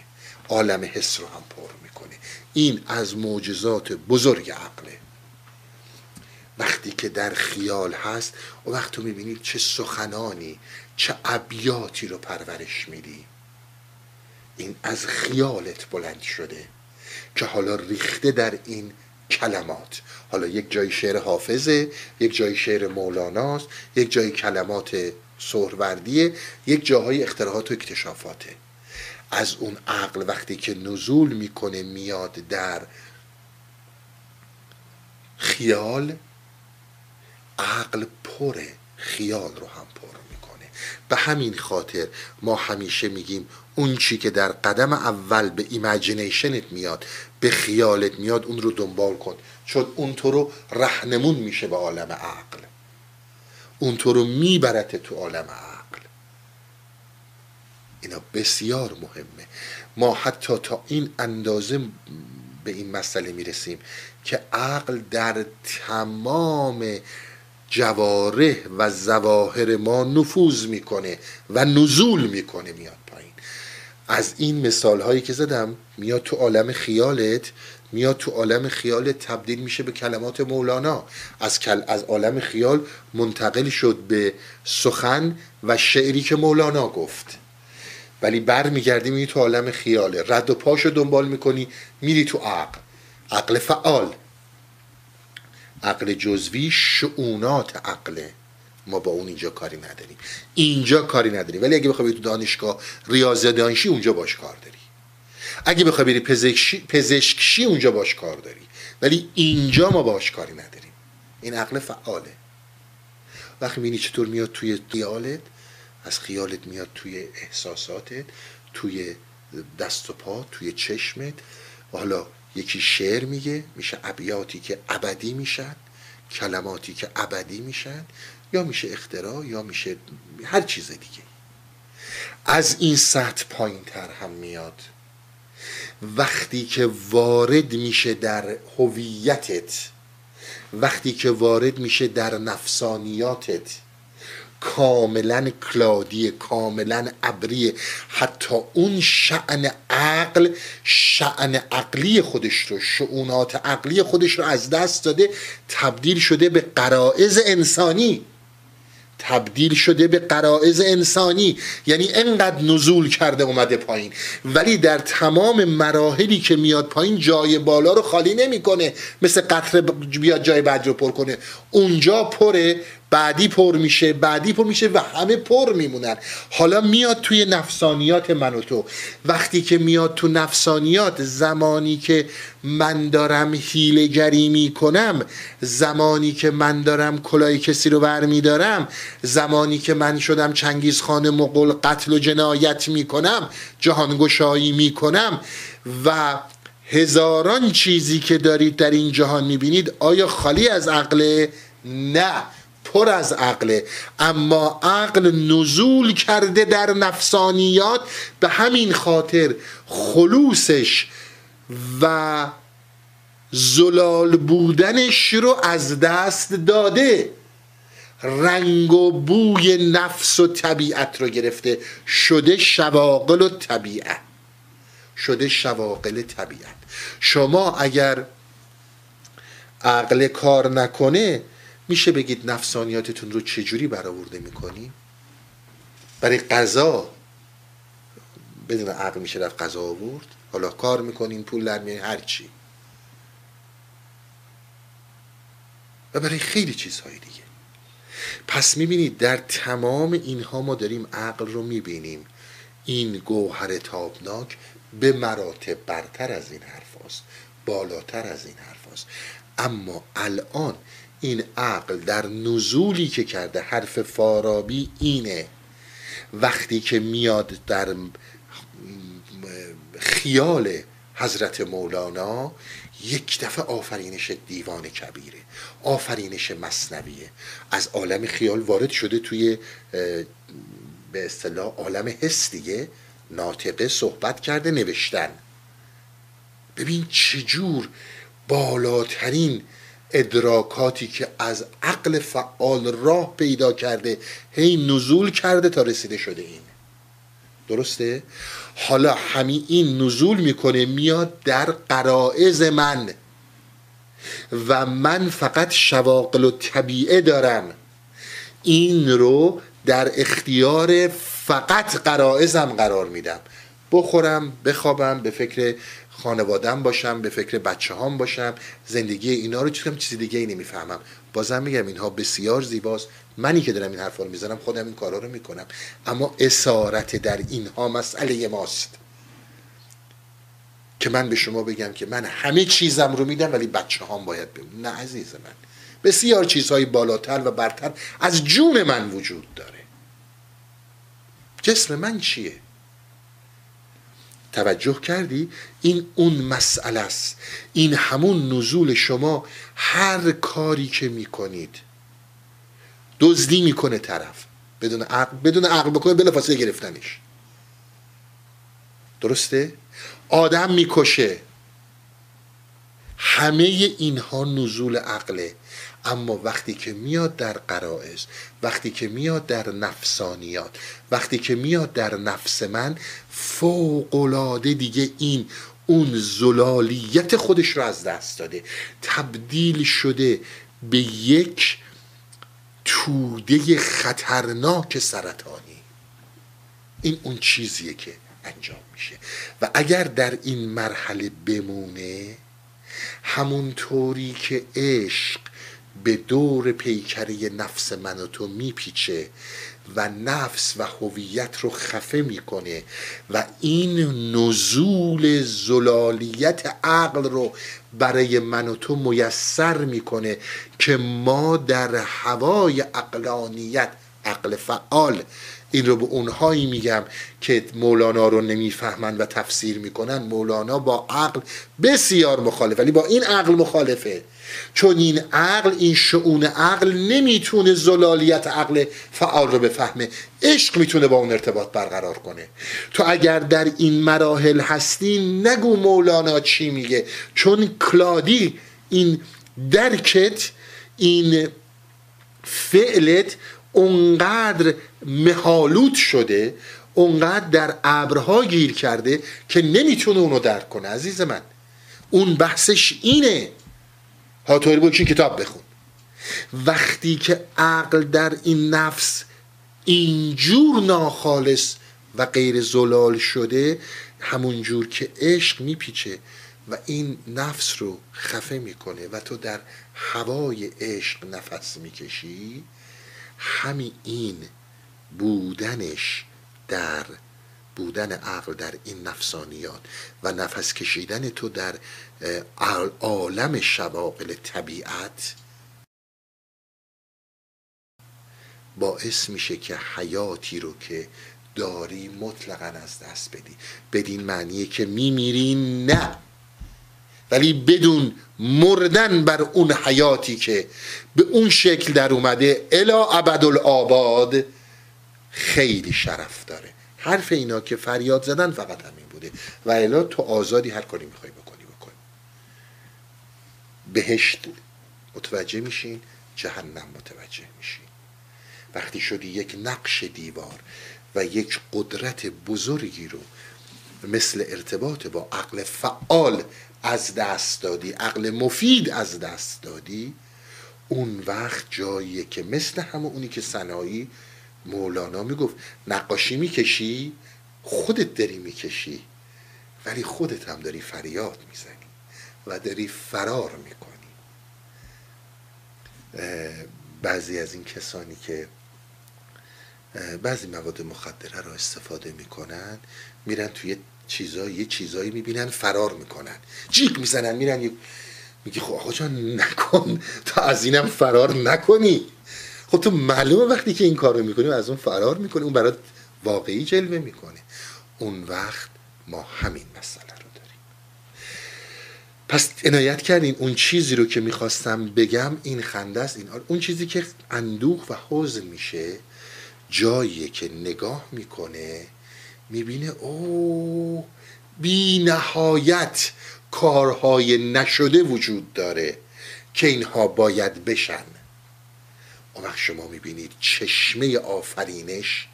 عالم حس رو هم پر می‌کنه. این از معجزات بزرگ عقله. وقتی که در خیال هست و وقت تو می‌بینید چه سخنانی چه ابیاتی رو پرورش میدی. این از خیالت بلند شده که حالا ریخته در این کلمات. حالا یک جای شعر حافظه یک جای شعر مولاناست یک جای کلمات سهروردیه یک جاهای اختراعات و اکتشافاته. از اون عقل وقتی که نزول می‌کنه میاد در خیال عقل پره خیال رو هم پر می‌کنه. به همین خاطر ما همیشه میگیم اون چی که در قدم اول به imagination ت میاد به خیالت میاد اون رو دنبال کن. چون اون تو رو رهنمون میشه به عالم عقل. اون تو رو میبرته تو عالم عقل اینا بسیار مهمه. ما حتی تا این اندازه به این مسئله می‌رسیم که عقل در تمام جواره و زواهر ما نفوذ می‌کنه و نزول می‌کنه میاد پایین. از این مثال هایی که زدم میاد تو عالم خیالت میاد تو عالم خیال تبدیل میشه به کلمات مولانا. از, کل... از عالم خیال منتقل شد به سخن و شعری که مولانا گفت. ولی بر میگردی میری تو عالم خیاله. رد و پاشو دنبال می‌کنی میری تو عقل. عقل فعال. عقل جزوی شعونات عقله. ما با اون اینجا کاری نداریم. اینجا کاری نداریم. ولی اگه بخوای تو دانشگاه ریاضی دانشی اونجا باش کار داری. اگه بخوای بری پزشکی پزشکشی اونجا باش کار داری. ولی اینجا ما باش کاری نداریم. این عقل فعاله. وقتی می‌بینی چطور میاد توی خیالت از خیالت میاد توی احساساتت توی دست و پا توی چشمت. و حالا یکی شعر میگه میشه ابیاتی که ابدی میشن کلماتی که ابدی میشن یا میشه اختراع یا میشه هر چیز دیگه. از این سطح پایین تر هم میاد. وقتی که وارد میشه در هویتت وقتی که وارد میشه در نفسانیاتت کاملا کلادی کاملا ابری. حتی اون شعن عقل شعن عقلی خودش رو شعونات عقلی خودش رو از دست داده تبدیل شده به قرائز انسانی. تبدیل شده به قرائز انسانی. یعنی انقدر نزول کرده اومده پایین. ولی در تمام مراحلی که میاد پایین جای بالا رو خالی نمی‌کنه. مثل قطره بیاد جای بعد رو پر کنه. اونجا پره بعدی پر میشه بعدی پر میشه و همه پر میمونن. حالا میاد توی نفسانیات من و تو. وقتی که میاد تو نفسانیات زمانی که من دارم هیلگری می‌کنم زمانی که من دارم کلای کسی رو برمیدارم زمانی که من شدم چنگیز خان مغول قتل و جنایت می‌کنم جهانگشایی می‌کنم و هزاران چیزی که دارید در این جهان می‌بینید آیا خالی از عقل؟ نه. پر از عقله اما عقل نزول کرده در نفسانیات به همین خاطر خلوصش و زلال بودنش رو از دست داده. رنگ و بوی نفس و طبیعت رو گرفته. شده شواقل و طبیعت. شده شواقل طبیعت. شما اگر عقل کار نکنه میشه بگید نفسانیاتتون رو چجوری برآورده می‌کنی برای قضا بدون عقل میشه رفت قضا آورد حالا کار می‌کنین پول در میارین هر چی و برای خیلی چیزهای دیگه پس می‌بینید در تمام اینها ما داریم عقل رو می‌بینیم این گوهر تابناک به مراتب برتر از این حرف هست. بالاتر از این حرف هست. اما الان این عقل در نزولی که کرده حرف فارابی اینه. وقتی که میاد در خیال حضرت مولانا یک دفعه آفرینش دیوان کبیره آفرینش مصنویه. از عالم خیال وارد شده توی به اصطلاح عالم حس دیگه. ناطقه صحبت کرده نوشتن. ببین چجور بالاترین ادراکاتی که از عقل فعال راه پیدا کرده هی نزول کرده تا رسیده شده این. درسته؟ حالا همین این نزول می‌کنه میاد در قرائز من. و من فقط شواقل و طبیعه دارم. این رو در اختیار فقط قرائزم قرار میدم. بخورم بخوابم به فکر خانوادم باشم به فکر بچه هام باشم زندگی اینا رو چیزی چیزی دیگه ای نمی‌فهمم. بازم میگم اینها بسیار زیباست. منی که دارم این حرفا رو می‌زنم خودم این کارا رو می‌کنم. اما اسارت در اینها مسئله ماست. که من به شما بگم که من همه چیزم رو میدم ولی بچه هام باید بمون نه عزیز من. بسیار چیزهای بالاتر و برتر از جون من وجود داره. جسم من چیه؟ توجه کردی؟ این اون مسئله است. این همون نزول شما هر کاری که می‌کنید. دزدی می‌کنه طرف. بدون عقل بدون عقل بکنه بلافاصله گرفتنش. درسته؟ آدم می‌کشه. همه اینها نزول عقله. اما وقتی که میاد در قرائز وقتی که میاد در نفسانیات وقتی که میاد در نفس من فوقلاده دیگه این اون زلالیت خودش رو از دست داده. تبدیل شده به یک توده خطرناک سرطانی. این اون چیزیه که انجام میشه. و اگر در این مرحله بمونه همونطوری که عشق به دور پیکره نفس من و تو میپیچه و نفس و هویت رو خفه می‌کنه و این نزول زلالیت عقل رو برای من و تو میسر می‌کنه که ما در هوای عقلانیت عقل فعال این رو به اونهایی میگم که مولانا رو نمی‌فهمند و تفسیر می‌کنن. مولانا با عقل بسیار مخالف ولی با این عقل مخالفه. چون این عقل این شعون عقل نمی‌تونه زلالیت عقل فعال رو بفهمه. عشق می‌تونه با اون ارتباط برقرار کنه. تو اگر در این مراحل هستی نگو مولانا چی میگه. چون کلادی این درکت این فعلت اونقدر مهالوت شده اونقدر در ابرها گیر کرده که نمی‌تونه اونو درک کنه. عزیز من اون بحثش اینه. هاتوری بود کتاب بخون. وقتی که عقل در این نفس اینجور ناخالص و غیر زلال شده همون جور که عشق میپیچه و این نفس رو خفه می‌کنه و تو در هوای عشق نفس می‌کشی همین این بودنش در بودن عقل در این نفسانیات و نفس کشیدن تو در عالم شواقل طبیعت باعث میشه که حیاتی رو که داری مطلقا از دست بدی. بدین معنیه که میمیری؟ نه. ولی بدون مردن بر اون حیاتی که به اون شکل در اومده الا ابدالآباد خیلی شرف داره. حرف اینا که فریاد زدن فقط همین بوده. و الا تو آزادی هر کاری می‌خوای بکن بهشت متوجه میشین؟ جهنم متوجه میشین. وقتی شدی یک نقش دیوار و یک قدرت بزرگی رو مثل ارتباط با عقل فعال از دست دادی عقل مفید از دست دادی اون وقت جاییه که مثل همه اونی که سنایی مولانا می‌گفت نقاشی می‌کشی خودت داری می‌کشی ولی خودت هم داری فریاد می‌زنی. و داری فرار می‌کنی. بعضی از این کسانی که بعضی مواد مخدره را استفاده می‌کنن میرن توی چیزایی یه چیزایی می‌بینن فرار می‌کنن. جیک می‌زنن میرن میگه خب آقا جان نکن. تا از اینم فرار نکنی. خب تو معلومه وقتی که این کار رو می‌کنی از اون فرار می‌کنی اون برات واقعی جلوه می‌کنه. اون وقت ما همین داریم پس عنایت کردین. اون چیزی رو که می‌خواستم بگم این خنده است. این اون چیزی که اندوه و حزن میشه جاییه که نگاه می‌کنه می‌بینه او بی نهایت کارهای نشده وجود داره که اینها باید بشن. اون وقت شما می‌بینید چشمه آفرینش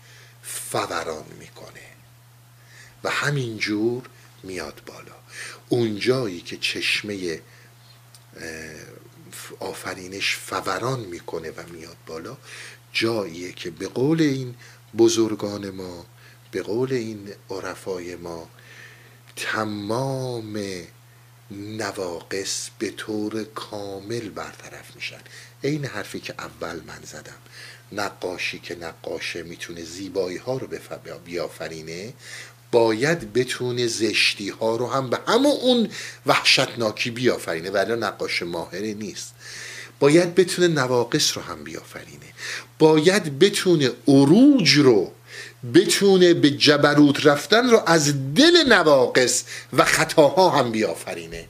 فوران می‌کنه و همینجور میاد بالا. اونجایی که چشمه آفرینش فوران می‌کنه و میاد بالا جاییه که به قول این بزرگان ما به قول این عرفای ما تمام نواقص به طور کامل برطرف میشن. این حرفی که اول من زدم. نقاشی که نقاشه می‌تونه زیبایی ها رو بیافرینه باید بتونه زشتی ها رو هم به همون اون وحشتناکی بیافرینه ولی نقاش ماهره نیست. باید بتونه نواقص رو هم بیافرینه. باید بتونه عروج رو بتونه به جبروت رفتن رو از دل نواقص و خطاها هم بیافرینه.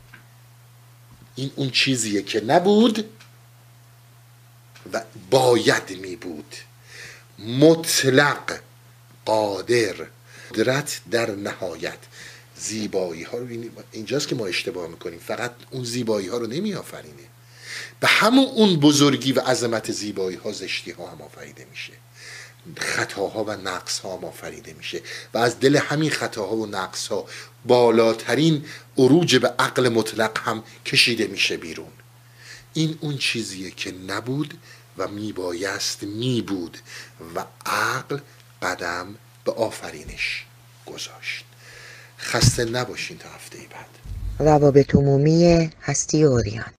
این اون چیزیه که نبود و باید می بود مطلق قادر قدرت در نهایت. زیبایی ها رو اینجاست که ما اشتباه می‌کنیم. فقط اون زیبایی ها رو نمی آفرینه به همون اون بزرگی و عظمت زیبایی ها زشتی ها هم آفریده میشه. خطاها و نقص ها آفریده میشه. و از دل همین خطاها و نقص ها بالاترین عروج به عقل مطلق هم کشیده میشه بیرون. این اون چیزیه که نبود و میبایست میبود و عقل قدم به آفرینش گذاشت. خسته نباشین تا هفته بعد. روابط عمومی هستی اوریان.